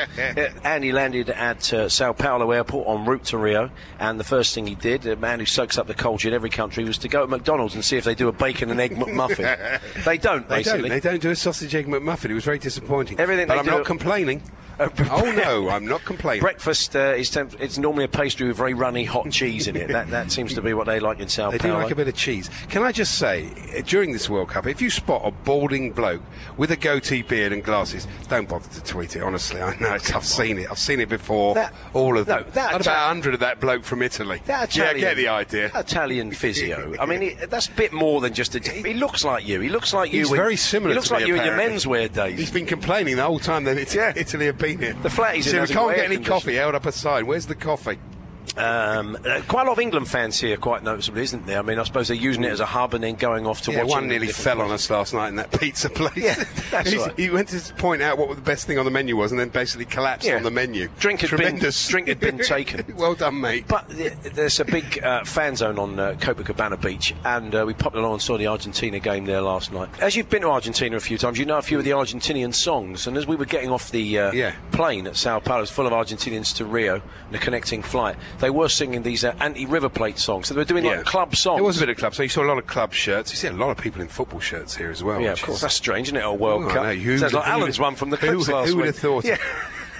Andy landed at uh, Sao Paulo Airport en route to Rio, and the first thing he did, a man who soaks up the culture in every country, was to go to McDonald's and see if they do a bacon and egg McMuffin. they don't, They don't. They don't do a sausage egg McMuffin. It was very disappointing. Everything but I'm not complaining. oh no, I'm not complaining. Breakfast uh, is tem- it's normally a pastry with very runny hot cheese in it. That that seems to be what they like in South. They do like a bit of cheese. Can I just say, uh, during this World Cup, if you spot a balding bloke with a goatee beard and glasses, don't bother to tweet it. Honestly, I know I've seen it. I've seen it before. That- all of no, them. that I about hundred of that bloke from Italy. That yeah, Italian, get the idea. Italian physio. I mean, that's a bit more than just a. He looks like you. He looks like you. He's when- very similar. He looks like me, you in your apparently. menswear days. He's been complaining the whole time that it's, yeah. Italy have been here. The flat he's in so we can't get any coffee held up a aside. Where's the coffee? Um, uh, quite a lot of England fans here, quite noticeably, isn't there? I mean, I suppose they're using it as a hub and then going off to yeah, watch. one nearly fell on us last night in that pizza place. Yeah, that's right. He went to point out what the best thing on the menu was, and then basically collapsed Yeah. on the menu. Drink had Tremendous. been drink had been taken. well done, mate. But th- there's a big uh, fan zone on uh, Copacabana Beach, and uh, we popped along and saw the Argentina game there last night. As you've been to Argentina a few times, you know a few of the Argentinian songs. And as we were getting off the uh, Yeah. plane at Sao Paulo, it was full of Argentinians to Rio, and a connecting flight, they were singing these uh, anti-River Plate songs. So they were doing like club songs. It was a bit of club, so you saw a lot of club shirts. You see a lot of people in football shirts here as well. yeah, of course. is- That's strange, isn't it? A World Oh, Cup. Who Sounds like who Alan's one from the who clips would- last Who would have thought? Yeah.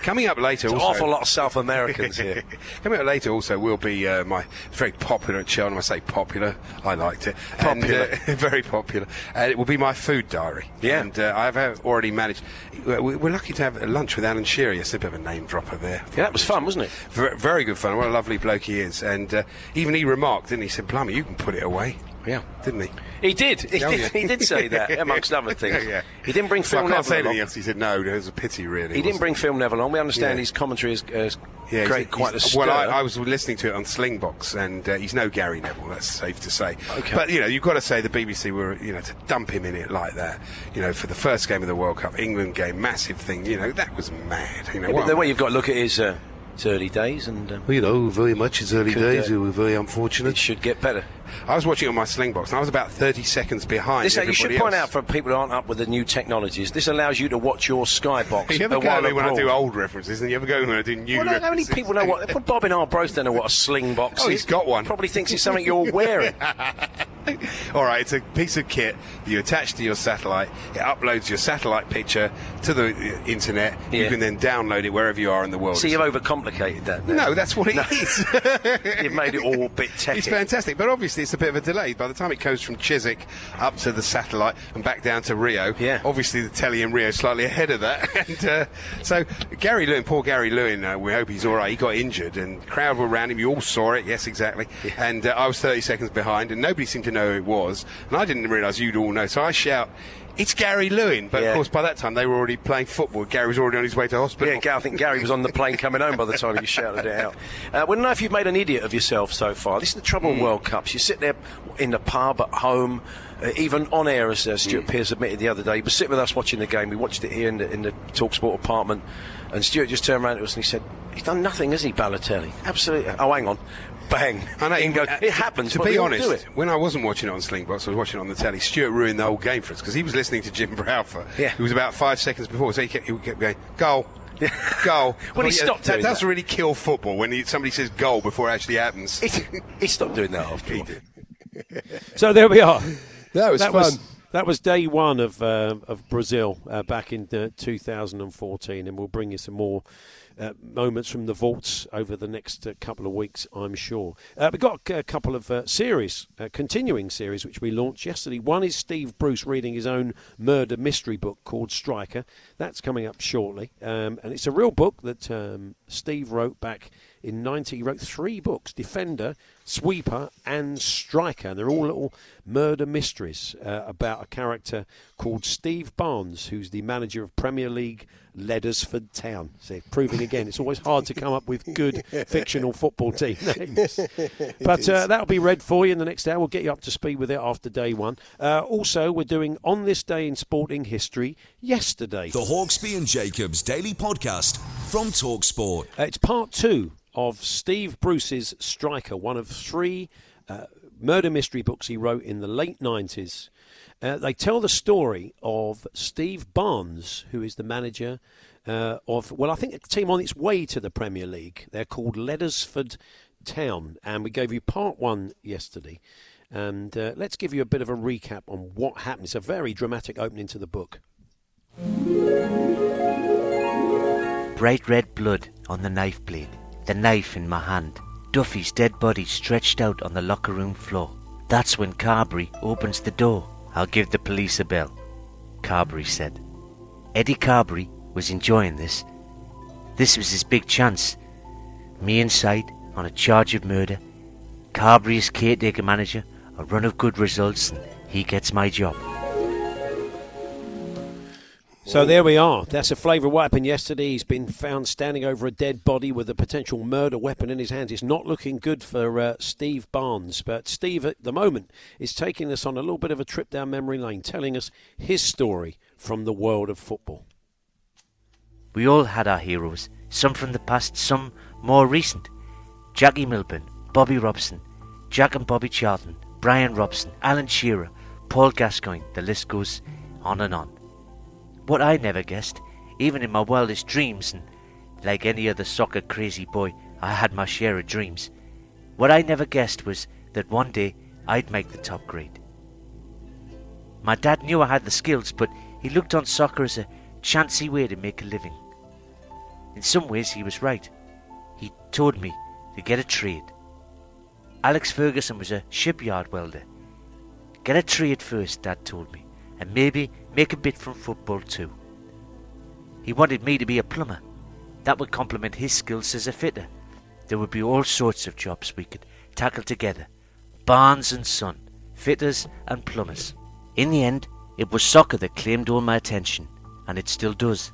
Coming up later, There's an awful lot of South Americans here. Coming up later, also will be uh, my very popular at Cheltenham. I say popular, I liked it. And, Popular. uh, very popular. Uh, it will be my food diary. Yeah. and uh, I've uh, already managed. we- We're lucky to have lunch with Alan Shearer. Yes, a bit of a name dropper there. Yeah, that was fun, wasn't it? Ver- very good fun. What a lovely bloke he is. And uh, even he remarked, didn't he? He said, "Blimey, you can put it away." Yeah, didn't he? He did. He, Oh, did, yeah. he did say that, amongst other things. yeah. He didn't bring Phil Well, I can't Neville say along. anything else. He said, "No, it was a pity, really." He didn't bring Phil Neville on. We understand Yeah. his commentary is uh, Yeah, great, quite a stir. Well, I, I was listening to it on Slingbox, and uh, he's no Gary Neville. That's safe to say. Okay. But you know, you've got to say the BBC were, you know, to dump him in it like that. You know, for the first game of the World Cup, England game, massive thing. You know, that was mad. You know, Yeah, the way you've got to look at it is uh, it's early days, and um, Well, you know, very much it's early Could, days. uh, we were very unfortunate. it should get better. I was watching on my Slingbox, and I was about 30 seconds behind. This, you should everybody point out for people who aren't up with the new technologies, this allows you to watch your skybox. You ever go while at me when I do old references, and you ever go when I do new Well, no, how many people know what? Well, Bob and I both don't know what a sling box Oh, is. he's got one. Probably thinks it's something you're wearing. All right, it's a piece of kit that you attach to your satellite. It uploads your satellite picture to the uh, internet. You can then download it wherever you are in the world. See, you've overcomplicated that. Now. no, that's what it is. You've made it all a bit techy. It's fantastic, but obviously it's a bit of a delay. By the time it goes from Chiswick up to the satellite and back down to Rio, Yeah. obviously the telly in Rio is slightly ahead of that. and uh, so Gary Lewin, poor Gary Lewin, uh, we hope he's all right. He got injured, and crowd were around him. You all saw it, yes, exactly. And uh, I was 30 seconds behind, and nobody seemed to know who it was, and I didn't realise you'd all know. So I shout. It's Gary Lewin, but Yeah. of course by that time they were already playing football. Gary was already on his way to hospital. Yeah, I think Gary was on the plane coming home by the time you shouted it out. Uh, don't know if you've made an idiot of yourself so far. This is the trouble Hmm. with World Cups. You sit there in the pub at home, uh, even on air, as uh, Stuart Hmm. Pearce admitted the other day. He was sitting with us watching the game. We watched it here in the, in the Talksport apartment, and Stuart just turned around to us and he said, "He's done nothing, has he, Balotelli? Absolutely. Oh, hang on." Bang! I know. In goes- it happens. To be honest, do it. when I wasn't watching it on Slingbox, I was watching it on the telly. Stuart ruined the whole game for us because he was listening to Jim Browfer. Yeah. He was about five seconds before, so he kept, he kept going, goal. Goal. When he Well, yeah, stopped that doing does that. really kill football when he, somebody says goal before it actually happens. He, he stopped doing that after all. So there we are. That was fun. that was day one of uh, of Brazil uh, back in uh, 2014, and we'll bring you some more uh, moments from the vaults over the next uh, couple of weeks, I'm sure. Uh, we've got a couple of uh, series, continuing series, which we launched yesterday. One is Steve Bruce reading his own murder mystery book called Striker. That's coming up shortly, um, and it's a real book that um, Steve wrote back in 90. He wrote three books: Defender, Sweeper, and Striker. And they're all little murder mysteries uh, about a character called Steve Barnes, who's the manager of Premier League Leddersford Town. So proving again, it's always hard to come up with good fictional football team names. But uh, that'll be read for you in the next hour. We'll get you up to speed with it after day one. Uh, also, we're doing On This Day in Sporting History yesterday. The Hawksbee and Jacobs Daily Podcast from Talksport. Uh, it's part two of Steve Bruce's Striker, one of three uh, murder mystery books he wrote in the late 90s. Uh, they tell the story of Steve Barnes, who is the manager uh, of, well, I think a team on its way to the Premier League. They're called Leddersford Town, and we gave you part one yesterday. And uh, let's give you a bit of a recap on what happened. It's a very dramatic opening to the book. Bright red blood on the knife blade, the knife in my hand. Duffy's dead body stretched out on the locker room floor. That's when Carberry opens the door. I'll give the police a bell, Carberry said. Eddie Carberry was enjoying this. This was his big chance. Me inside on a charge of murder. Carberry is caretaker manager, a run of good results, and he gets my job. So there we are. That's a flavour of what happened yesterday. He's been found standing over a dead body with a potential murder weapon in his hands. It's not looking good for uh, Steve Barnes. But Steve, at the moment, is taking us on a little bit of a trip down memory lane, telling us his story from the world of football. We all had our heroes, some from the past, some more recent. Jackie Milburn, Bobby Robson, Jack and Bobby Charlton, Brian Robson, Alan Shearer, Paul Gascoigne, the list goes on and on. What I never guessed, even in my wildest dreams, and like any other soccer crazy boy, I had my share of dreams. What I never guessed was that one day I'd make the top grade. My dad knew I had the skills, but he looked on soccer as a chancy way to make a living. In some ways, he was right. He told me to get a trade. Alex Ferguson was a shipyard welder. Get a trade first, Dad told me, and maybe make a bit from football too. He wanted me to be a plumber. That would complement his skills as a fitter. There would be all sorts of jobs we could tackle together. Barnes and Son, fitters and plumbers. In the end, it was soccer that claimed all my attention, and it still does.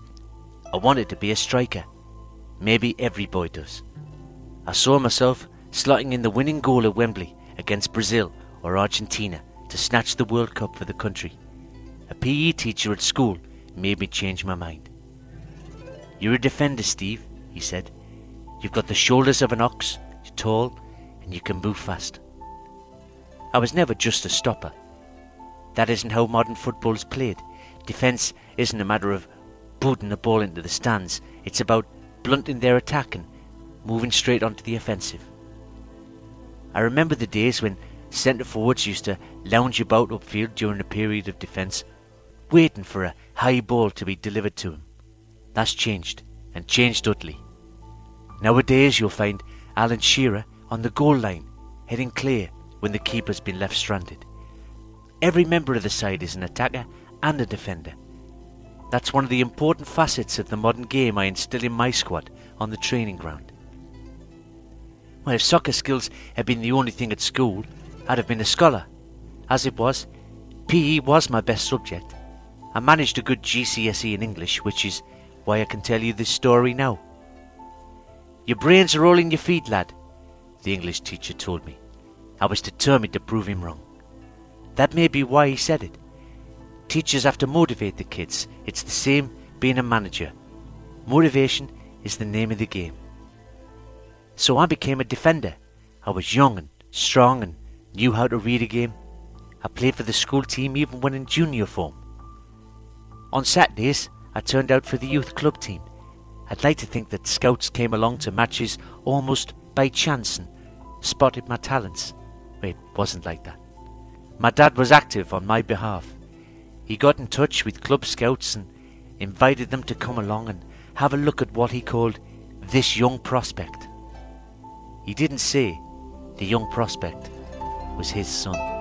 I wanted to be a striker. Maybe every boy does. I saw myself slotting in the winning goal at Wembley against Brazil or Argentina to snatch the World Cup for the country. PE teacher at school made me change my mind. You're a defender, Steve, he said. You've got the shoulders of an ox, you're tall, and you can move fast. I was never just a stopper. That isn't how modern football's played. Defence isn't a matter of booting the ball into the stands, it's about blunting their attack and moving straight onto the offensive. I remember the days when centre forwards used to lounge about upfield during a period of defence, waiting for a high ball to be delivered to him. That's changed, and changed utterly. Nowadays you'll find Alan Shearer on the goal line, heading clear when the keeper's been left stranded. Every member of the side is an attacker and a defender. That's one of the important facets of the modern game I instill in my squad on the training ground. Well, if soccer skills had been the only thing at school, I'd have been a scholar. As it was, PE was my best subject. I managed a good GCSE in English, which is why I can tell you this story now. Your brains are all in your feet, lad, the English teacher told me. I was determined to prove him wrong. That may be why he said it. Teachers have to motivate the kids. It's the same being a manager. Motivation is the name of the game. So I became a defender. I was young and strong and knew how to read a game. I played for the school team even when in junior form. On Saturdays, I turned out for the youth club team. I'd like to think that scouts came along to matches almost by chance and spotted my talents. It wasn't like that. My dad was active on my behalf. He got in touch with club scouts and invited them to come along and have a look at what he called this young prospect. He didn't say the young prospect was his son.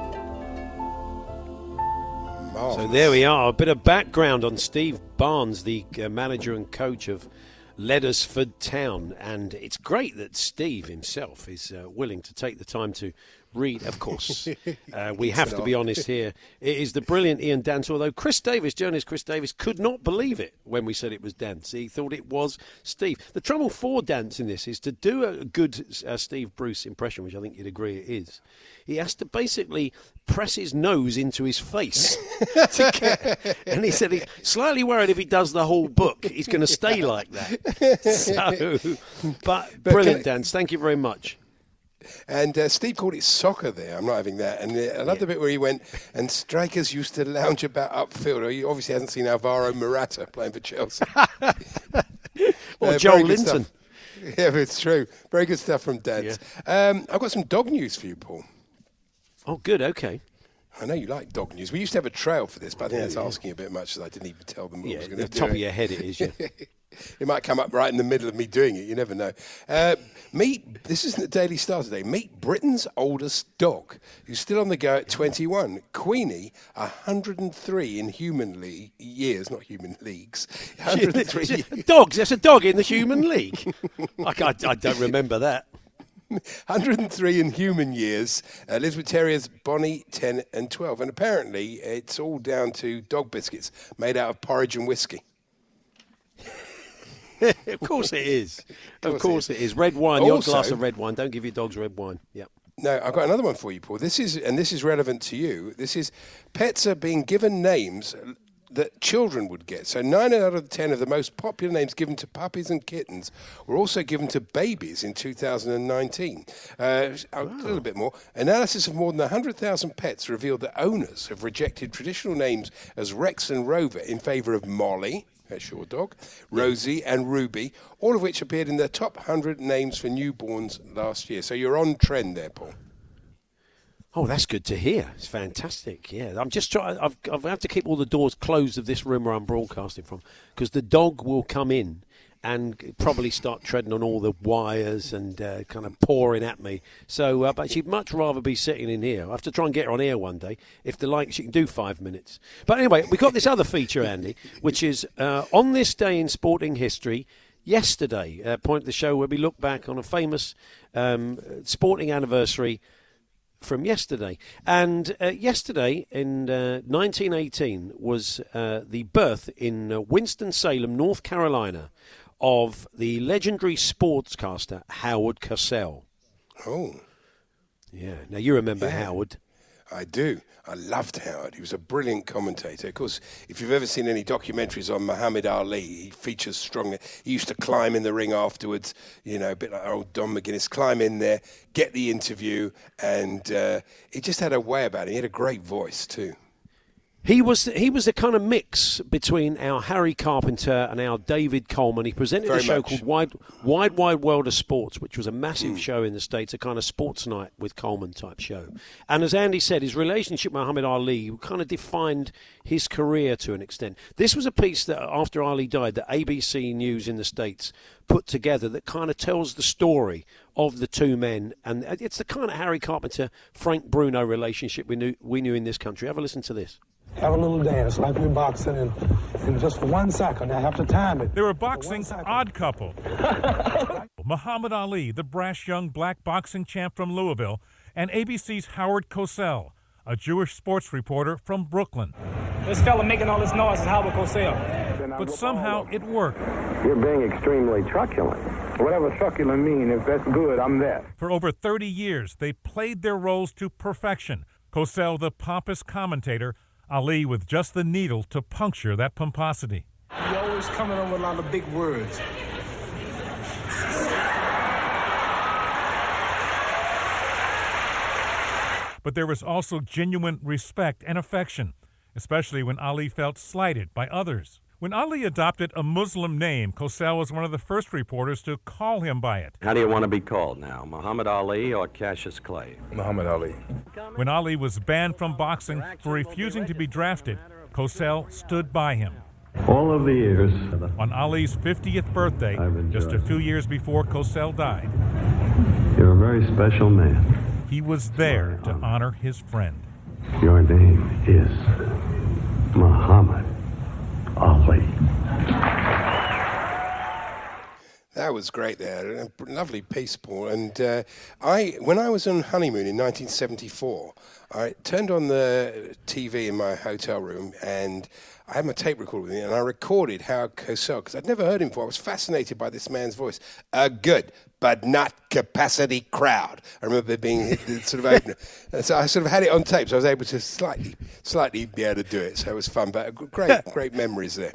So there we are. A bit of background on Steve Barnes, the uh, manager and coach of Leddersford Town. And it's great that Steve himself is uh, willing to take the time to read. Of course, uh, we have to be honest here. It is the brilliant Ian Dance, although Chris Davis, journalist Chris Davis, could not believe it when we said it was Dance. He thought it was Steve. The trouble for Dance in this is to do a good uh, Steve Bruce impression, which I think you'd agree it is. He has to basically press his nose into his face. to get, and he said he's slightly worried if he does the whole book, he's going to stay like that. So, but But brilliant, Dance. Thank you very much. And uh, Steve called it soccer there. I'm not having that. And uh, I love the bit where he went, and strikers used to lounge about upfield. He obviously hasn't seen Alvaro Morata playing for Chelsea. Or Uh, Joelinton. Yeah, but it's true. Very good stuff from Dance. Um, I've got some dog news for you, Paul. Oh, good. Okay. I know you like dog news. We used to have a trail for this, but I think Yeah, that's yeah. asking a bit much. As I didn't even tell them what Yeah, I was going the to do. top of your head it is, yeah. it might come up right in the middle of me doing it. You never know. Uh, meet, this isn't the Daily Star today. Meet Britain's oldest dog, who's still on the go at 21. Queenie, 103 in human le- years, not human leagues. 103 years. Dogs, there's a dog in the human league. I, I, I don't remember that. 103 in human years. Uh, lives with terriers Bonnie, 10 and 12. And apparently it's all down to dog biscuits made out of porridge and whiskey. of course it is. Of course, it is. Red wine, your glass of red wine. Don't give your dogs red wine. Yep. No, I've got another one for you, Paul. This is, and this is relevant to you. This is pets are being given names that children would get. So nine out of ten of the most popular names given to puppies and kittens were also given to babies in 2019. Uh, A little bit more. Analysis of more than 100,000 pets revealed that owners have rejected traditional names as Rex and Rover in favour of Molly. Your dog, Rosie and Ruby, all of which appeared in the top 100 names for newborns last year. So you're on trend there, Paul. Oh, that's good to hear. It's fantastic. Yeah, I'm just trying. I've I've had to keep all the doors closed of this room where I'm broadcasting from because the dog will come in and probably start treading on all the wires and uh, kind of pouring at me. So, uh, but she'd much rather be sitting in here. I have to try and get her on air one day. If the like, she can do five minutes. But anyway, we got this other feature, Andy, which is uh, on this day in sporting history. Yesterday, uh, point of the show where we look back on a famous um, sporting anniversary from yesterday. And uh, yesterday, in uh, 1918, was uh, the birth in uh, Winston-Salem, North Carolina, of the legendary sportscaster Howard Cosell. Oh. Yeah. Now, you remember Yeah. Howard. I do. I loved Howard. He was a brilliant commentator. Of course, if you've ever seen any documentaries on Muhammad Ali, he features strongly. He used to climb in the ring afterwards, you know, a bit like old Don McGuinness, climb in there, get the interview, and uh, he just had a way about it. He had a great voice, too. He was he was a kind of mix between our Harry Carpenter and our David Coleman. He presented Very a show much. called Wide Wide Wide World of Sports, which was a massive hmm. show in the states, a kind of sports night with Coleman type show. And as Andy said, his relationship with Muhammad Ali kind of defined his career to an extent. This was a piece that after Ali died, that ABC News in the states put together that kind of tells the story of the two men, and it's the kind of Harry Carpenter Frank Bruno relationship we knew we knew in this country. Have a listen to this. Have a little dance like we're boxing, and, and just for one second, I have to time it. They were boxing odd couple. Muhammad Ali, the brash young black boxing champ from Louisville, and ABC's Howard Cosell, a Jewish sports reporter from Brooklyn. This fella making all this noise is Howard Cosell. But somehow it worked. You're being extremely truculent. Whatever truculent mean, if that's good, I'm there. For over 30 years, they played their roles to perfection. Cosell, the pompous commentator, Ali with just the needle to puncture that pomposity. You're always coming up with a lot of big words. But there was also genuine respect and affection, especially when Ali felt slighted by others. When Ali adopted a Muslim name, Cosell was one of the first reporters to call him by it. How do you want to be called now, Muhammad Ali or Cassius Clay? Muhammad Ali. When Ali was banned from boxing for refusing to be drafted, Cosell stood by him. All of the years. On Ali's 50th birthday, just a few years before Cosell died, You're a very special man. he was there to um, honor his friend. Your name is Muhammad Ali. That was great there. A lovely piece, Paul. And uh, I, when I was on honeymoon in 1974, I turned on the TV in my hotel room and I had my tape recorder with me and I recorded Howard Cosell because I'd never heard him before. I was fascinated by this man's voice. Good but not capacity crowd. I remember being sort of. And so I sort of had it on tape, so I was able to slightly, slightly be able to do it. So it was fun, but great, great memories there.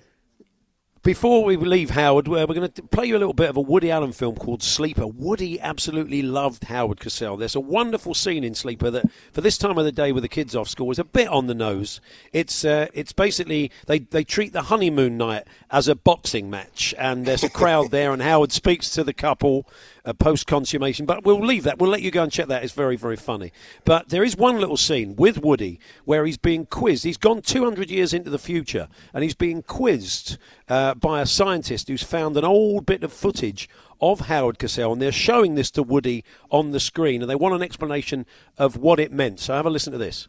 Before we leave Howard, we're going to play you a little bit of a Woody Allen film called Sleeper. Woody absolutely loved Howard Cosell. There's a wonderful scene in Sleeper that, for this time of the day with the kids off school, is a bit on the nose. It's uh, it's basically they, they treat the honeymoon night as a boxing match, and there's a crowd there, and Howard speaks to the couple uh, post consummation. But we'll leave that. We'll let you go and check that. It's very, very funny. But there is one little scene with Woody where he's being quizzed. He's gone 200 years into the future and he's being quizzed uh, by a scientist who's found an old bit of footage of Howard Cosell, and they're showing this to Woody on the screen, and they want an explanation of what it meant. So have a listen to this.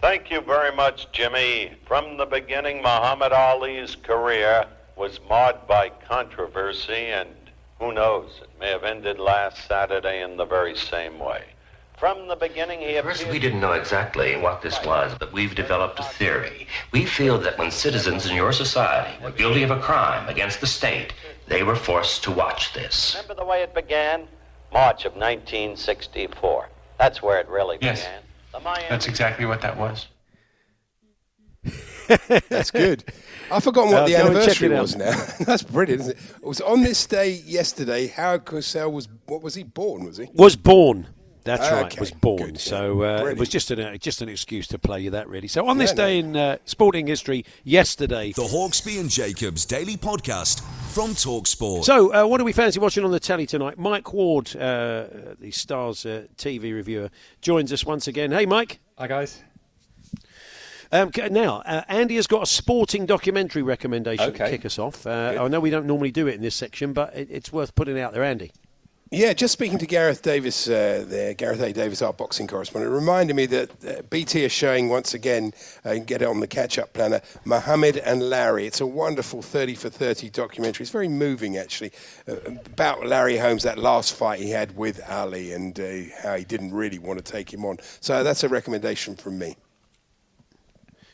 Thank you very much, Jimmy. From the beginning, Muhammad Ali's career was marred by controversy, and who knows, it may have ended last Saturday in the very same way. From the beginning, he First, we didn't know exactly what this was, but we've developed a theory. We feel that when citizens in your society were guilty of a crime against the state, they were forced to watch this. Remember the way it began? March of 1964. That's where it really Yes. began. The Miami... That's exactly what that was. That's good. I've forgotten what Uh, the go and check anniversary was now. That's brilliant, isn't it? It was on this day yesterday. Howard Cosell was, what was he, born, was he? Was born. That's right. okay, Was born. So uh, it was just an uh, just an excuse to play you that really. So on this Yeah, no. day in uh, sporting history, yesterday. The Hawksbee and Jacobs Daily Podcast from Talksport. So, uh, what do we fancy watching on the telly tonight? Mike Ward, uh, the Stars uh, TV reviewer, joins us once again. Hey, Mike. Hi, guys. Um, now, uh, Andy has got a sporting documentary recommendation to kick us off. Uh, I know we don't normally do it in this section, but it, it's worth putting out there, Andy. Yeah, just speaking to Gareth Davis uh, there, Gareth A. Davis, our boxing correspondent, reminded me that uh, BT is showing once again, uh, get it on the catch up planner, Muhammad and Larry. It's a wonderful 30 for 30 documentary. It's very moving, actually, uh, about Larry Holmes, that last fight he had with Ali and uh, how he didn't really want to take him on. So that's a recommendation from me.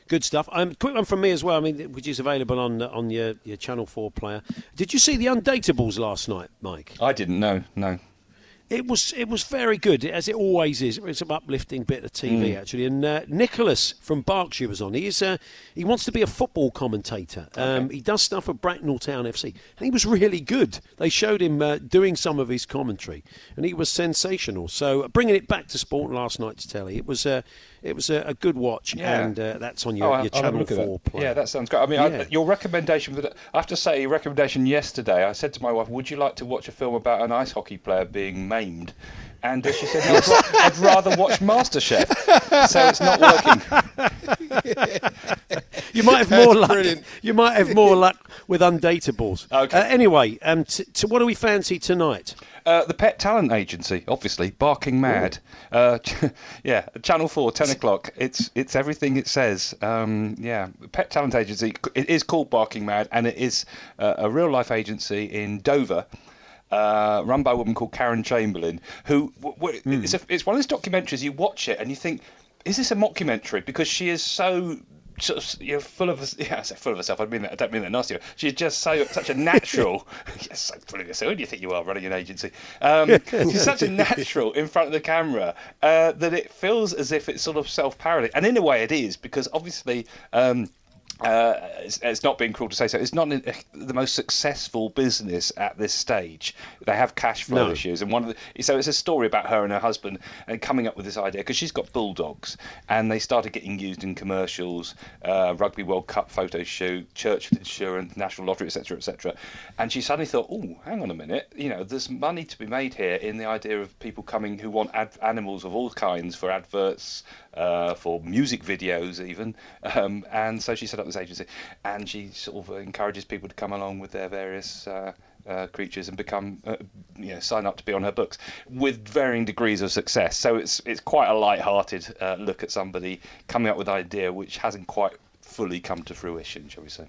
Good stuff. Um, quick one from me as well. I mean, which is available on uh, on your, your Channel Four player. Did you see the Undateables last night, Mike? I didn't know. No. It was it was very good, as it always is. It's an uplifting bit of TV Mm. actually. And uh, Nicholas from Berkshire was on. He's uh, he wants to be a football commentator. Um, He does stuff for Bracknell Town FC, and he was really good. They showed him uh, doing some of his commentary, and he was sensational. So uh, bringing it back to sport last night's telly, it was uh, it was a, a good watch, Yeah. and uh, that's on your, Oh, your I'll have a Channel. Four player. Yeah, that sounds great. I mean, Yeah. I, your recommendation for the, I have to say, your recommendation yesterday. I said to my wife, "Would you like to watch a film about an ice hockey player being maimed?" And uh, she said, no, I'd, ra- "I'd rather watch MasterChef." So it's not working. You might have more luck. brilliant. You might have more luck with Undateables. Okay. Uh, anyway, um, t- t- what do we fancy tonight? Uh, the Pet Talent Agency, obviously, barking mad. Uh, yeah, Channel Four, ten o'clock. It's it's everything it says. Um, yeah, Pet Talent Agency. It is called Barking Mad, and it is uh, a real life agency in Dover. Uh, run by a woman called Karen Chamberlain, who w- w- it's, a, it's one of those documentaries you watch it and you think, is this a mockumentary? Because she is so sort of you know, full of yeah, I say full of herself. I mean that, I don't mean that nasty. She's just so such a natural. yes, so full of yourself. Who do you think you are running an agency? Um, she's such a natural in front of the camera uh, that it feels as if it's sort of self-parody, and in a way it is because obviously. Um, uh, it's, it's not being cruel to say so. It's not the most successful business at this stage. They have cash flow No. issues, and one of the so it's a story about her and her husband and coming up with this idea because she's got bulldogs, and they started getting used in commercials, uh, Rugby World Cup photo shoot, Church Insurance, National Lottery, etc., etc. And she suddenly thought, oh, hang on a minute, you know, there's money to be made here in the idea of people coming who want ad- animals of all kinds for adverts, uh, for music videos, even. Um, and so she set up this agency, and she sort of encourages people to come along with their various. Uh, uh, creatures and become, uh, you know, sign up to be on her books with varying degrees of success. So it's it's quite a light-hearted uh, look at somebody coming up with an idea which hasn't quite fully come to fruition, shall we say?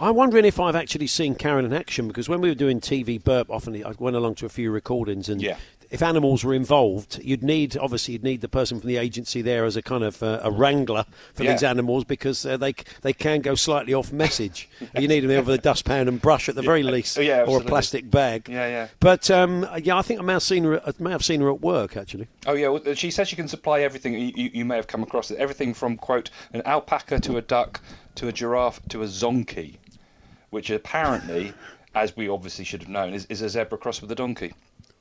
I'm wondering if I've actually seen Karen in action because when we were doing TV Burp, often I went along to a few recordings, and Yeah. If animals were involved, you'd need obviously you'd need the person from the agency there as a kind of uh, a wrangler for Yeah. these animals because uh, they they can go slightly off message. you need them there with a dustpan and brush at the very least, Oh, yeah, or a plastic bag. Yeah, yeah. But um, yeah, I think I may have seen her. I may have seen her at work actually. Oh yeah, well, she says she can supply everything. You, you, you may have come across it. Everything from quote an alpaca to a duck to a giraffe to a zonkey, which apparently, as we obviously should have known, is, is a zebra crossed with a donkey.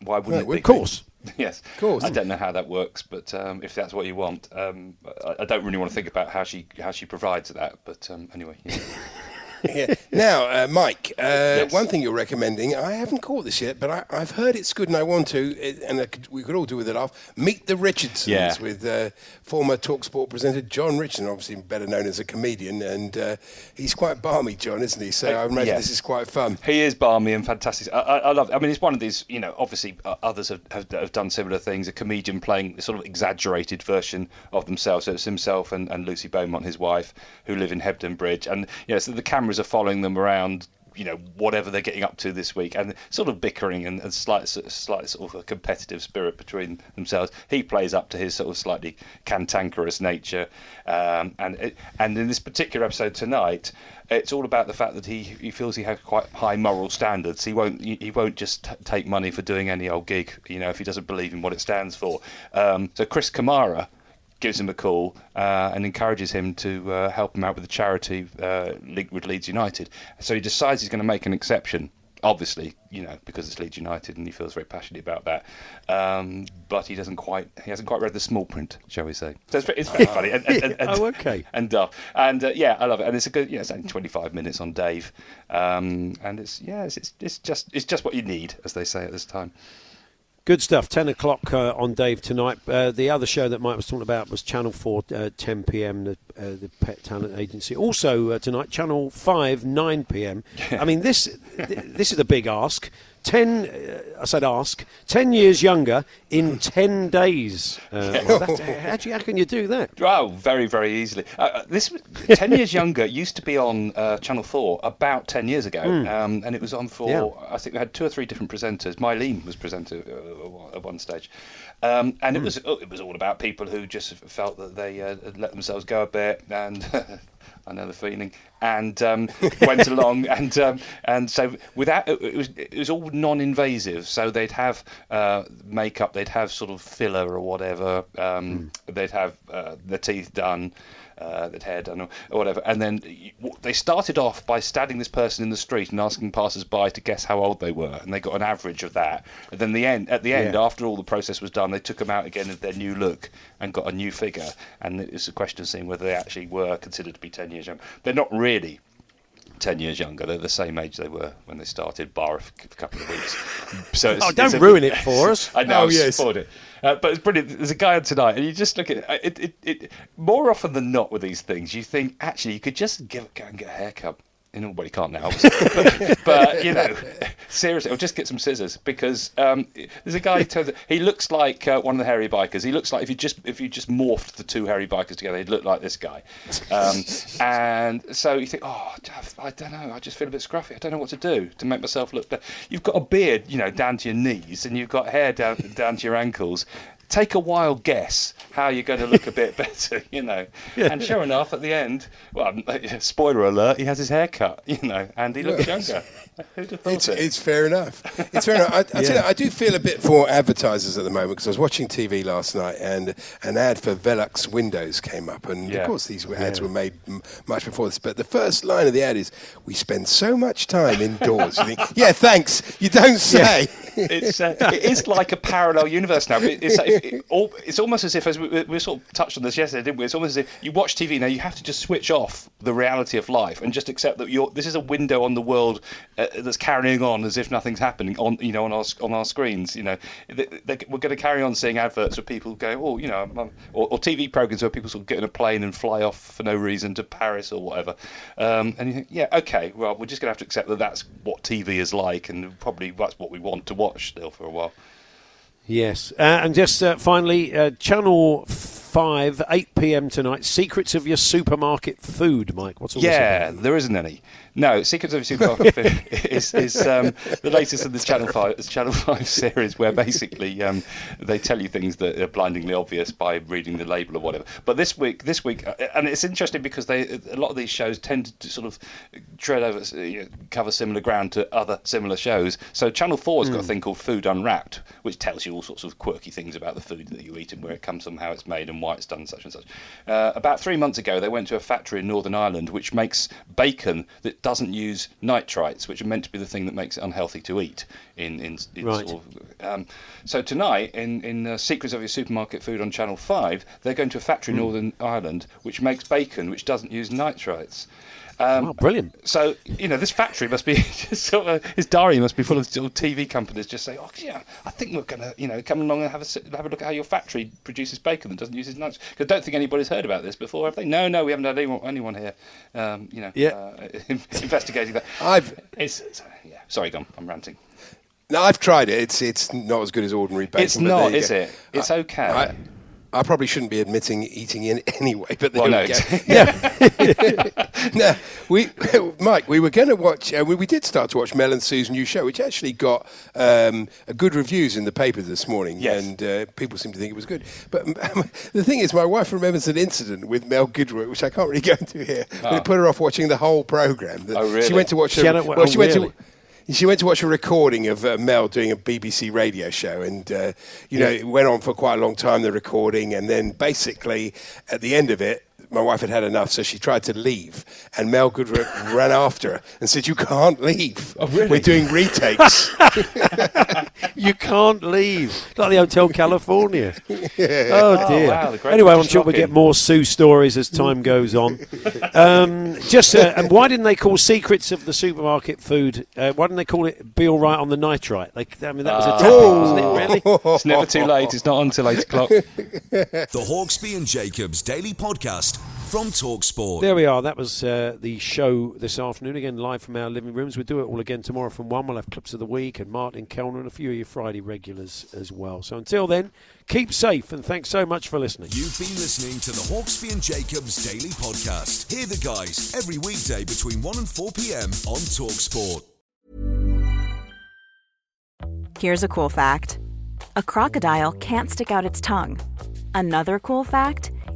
Why wouldn't it be? of course. yes, Of course. I don't know how that works, but um, if that's what you want, um, I, I don't really want to think about how she how she provides that. But um, anyway, yeah. yeah. Now, uh, Mike, uh, one thing you're recommending, I haven't caught this yet, but I, I've heard it's good and I want to, it, and I could, we could all do with it off. Meet the Richardsons Yeah. with uh, former Talksport presenter Jon Richardson, obviously better known as a comedian, and uh, he's quite balmy, Jon, isn't he? So I imagine yeah. this is quite fun. He is balmy and fantastic. I, I, I love. I mean, it's one of these. You know, obviously uh, others have, have have done similar things. A comedian playing a sort of exaggerated version of themselves. So it's himself and, and Lucy Beaumont, his wife, who live in Hebden Bridge, and you know, so the cameras are following them around. You know, whatever they're getting up to this week, and sort of bickering and, and slight, slight sort of a competitive spirit between themselves. He plays up to his sort of slightly cantankerous nature, um, and it, and in this particular episode tonight, it's all about the fact that he, he feels he has quite high moral standards. He won't he won't just t- take money for doing any old gig, you know, if he doesn't believe in what it stands for. Um, so Chris Kamara gives him a call uh, and encourages him to uh, help him out with the charity uh, linked with Leeds United. So he decides he's going to make an exception. Obviously, you know, because it's Leeds United and he feels very passionate about that. Um, but he doesn't quite, he hasn't quite read the small print, shall we say? So it's, it's very funny. And, and, and, Oh, okay. And daft. And uh, yeah, I love it. And it's a good, yeah, it's only 25 minutes on Dave. Um, and it's, yeah, it's, it's, it's just, it's just what you need, as they say at this time. Good stuff. 10 o'clock uh, on Dave tonight. Uh, the other show that Mike was talking about was Channel 4, uh, 10 p.m., the, uh, the Pet Talent Agency. Also uh, tonight, Channel 5, 9 p.m. I mean, this th- this is a big ask. 10, uh, I said ask, 10 years younger in 10 days. Uh, well, how, do you, how can you do that? Oh, very, very easily. Uh, uh, this ten years younger used to be on uh, Channel Four about ten years ago, Hmm. um, and it was on for Yeah. I think we had two or three different presenters. Myleene was presenter uh, at one stage, um, and it Hmm. was it was all about people who just felt that they uh, let themselves go a bit and. I know the feeling, and um, went along, and um, and so without it it was it was all non-invasive. So they'd have uh, makeup, they'd have sort of filler or whatever, um, they'd have uh, the teeth done, uh, they'd hair done or, or whatever, and then they started off by standing this person in the street and asking passers-by to guess how old they were, and they got an average of that. And then the end, at the end, Yeah. after all the process was done, they took them out again of their new look and got a new figure. And it's a question of seeing whether they actually were considered to be 10 years young. They're not really 10 years younger. They're the same age they were when they started, bar a couple of weeks. So it's, Oh, don't a- ruin it for us. I know, Oh, yes. spoiled it. Uh, but it's brilliant. There's a guy on tonight, and you just look at it, it, it, it. More often than not, with these things, you think actually you could just give, go and get a haircut. You can't now, but, but you know, seriously, I'll just get some scissors because um, there's a guy. He looks like uh, one of the hairy bikers. He looks like if you just if you just morphed the two hairy bikers together, he'd look like this guy. Um, and so you think, oh, I don't know. I just feel a bit scruffy. I don't know what to do to make myself look better. You've got a beard, you know, down to your knees, and you've got hair down down to your ankles. Take a wild guess how you're going to look a bit better, you know. And sure enough, at the end, well, spoiler alert, he has his hair cut, you know, and he looks Yes. younger. Who'd have thought It's, it's fair enough. It's fair enough. I, I, tell you, I do feel a bit for advertisers at the moment because I was watching TV last night and an ad for Velux Windows came up, and Yeah. of course these ads Yeah. were made m- much before this. But the first line of the ad is, "We spend so much time indoors." you think, yeah, thanks. You don't say. it's uh, it is like a parallel universe now. It- It's, it, it, all, it's almost as if, as we, we sort of touched on this yesterday, didn't we? It's almost as if you watch TV now. You have to just switch off the reality of life and just accept that you're. This is a window on the world uh, that's carrying on as if nothing's happening on you know on our on our screens. You know, They- they- we're going to carry on seeing adverts where people go, oh, you know, or, or TV programs where people sort of get in a plane and fly off for no reason to Paris or whatever. Um, and you think, yeah, okay, well, we're just going to have to accept that that's what TV is like, and probably that's what we want to watch still for a while. Yes, uh, and just uh, finally, uh, Channel Five, eight p.m. tonight. Secrets of your supermarket food, Mike. What's all Yeah, this there isn't any. No, Secrets of your Supermarket Food is, is um, the latest in the Channel Five Channel Five series, where basically um, they tell you things that are blindingly obvious by reading the label or whatever. But this week, this week, uh, and it's interesting because they a lot of these shows tend to sort of tread over, uh, you know, cover similar ground to other similar shows. So Channel Four's got a Hmm. thing called Food Unwrapped, which tells you all sorts of quirky things about the food that you eat and where it comes from, how it's made, and why it's done such and such. Uh, about three months ago, they went to a factory in Northern Ireland which makes bacon that doesn't use nitrites, which are meant to be the thing that makes it unhealthy to eat. In, in, in Right. sort of, um, so tonight, in in uh, Secrets of Your Supermarket Food on Channel Five, they're going to a factory in Hmm. Northern Ireland which makes bacon which doesn't use nitrites. Um, Oh, brilliant. So you know, this factory must be just sort of his diary must be full of TV companies just saying, "Oh yeah, I think we're gonna, you know, come along and have a have a look at how your factory produces bacon and doesn't use his nuts." 'Cause I don't think anybody's heard about this before, have they? No, no, we haven't had anyone, anyone here, um, you know, Yeah. uh, investigating that. I've It's, it's yeah. Sorry, Gum, I'm ranting. No, I've tried it. It's it's not as good as ordinary bacon. It's not, is go. it? It's okay. I, I probably shouldn't be admitting eating in anyway, but there Well, no, we go. it's- Yeah. no, we, Mike, we were going to watch. Uh, we, we did start to watch Mel and Sue's new show, which actually got um, a good reviews in the paper this morning, Yes. and uh, people seem to think it was good. But um, the thing is, my wife remembers an incident with Mel Giedroyc, which I can't really go into here. But Oh. it put her off watching the whole program. Oh, really? She went to watch. She a- well, oh, she went really? to. She went to watch a recording of uh, Mel doing a BBC radio show, and uh, you know it went on for quite a long time. The recording, and then basically at the end of it, my wife had had enough, so she tried to leave, and Mel Giedroyc ran after her and said, "You can't leave. Oh, really? We're doing retakes." you can't leave. Like the Hotel California. Yeah. Oh Oh, dear. wow, anyway, I'm British sure we'll get more Sue stories as time goes on. Um, just uh, and why didn't they call secrets of the supermarket food? Uh, why didn't they call it "Be All Right on the Nitrite"? Like, I mean, that was a Ah. tactic, wasn't it? Really? It's never too late. It's not until eight o'clock. The Hawksbee and Jacobs Daily Podcast from Talksport. There we are. That was uh, the show this afternoon. Again, live from our living rooms. We'll do it all again tomorrow from 1. We'll have clips of the week and Martin Kelner and a few of your Friday regulars as well. So until then, keep safe and thanks so much for listening. You've been listening to the Hawksbee and Jacobs Daily Podcast. Hear the guys every weekday between 1 and 4 p.m. on Talksport. Here's a cool fact a crocodile can't stick out its tongue. Another cool fact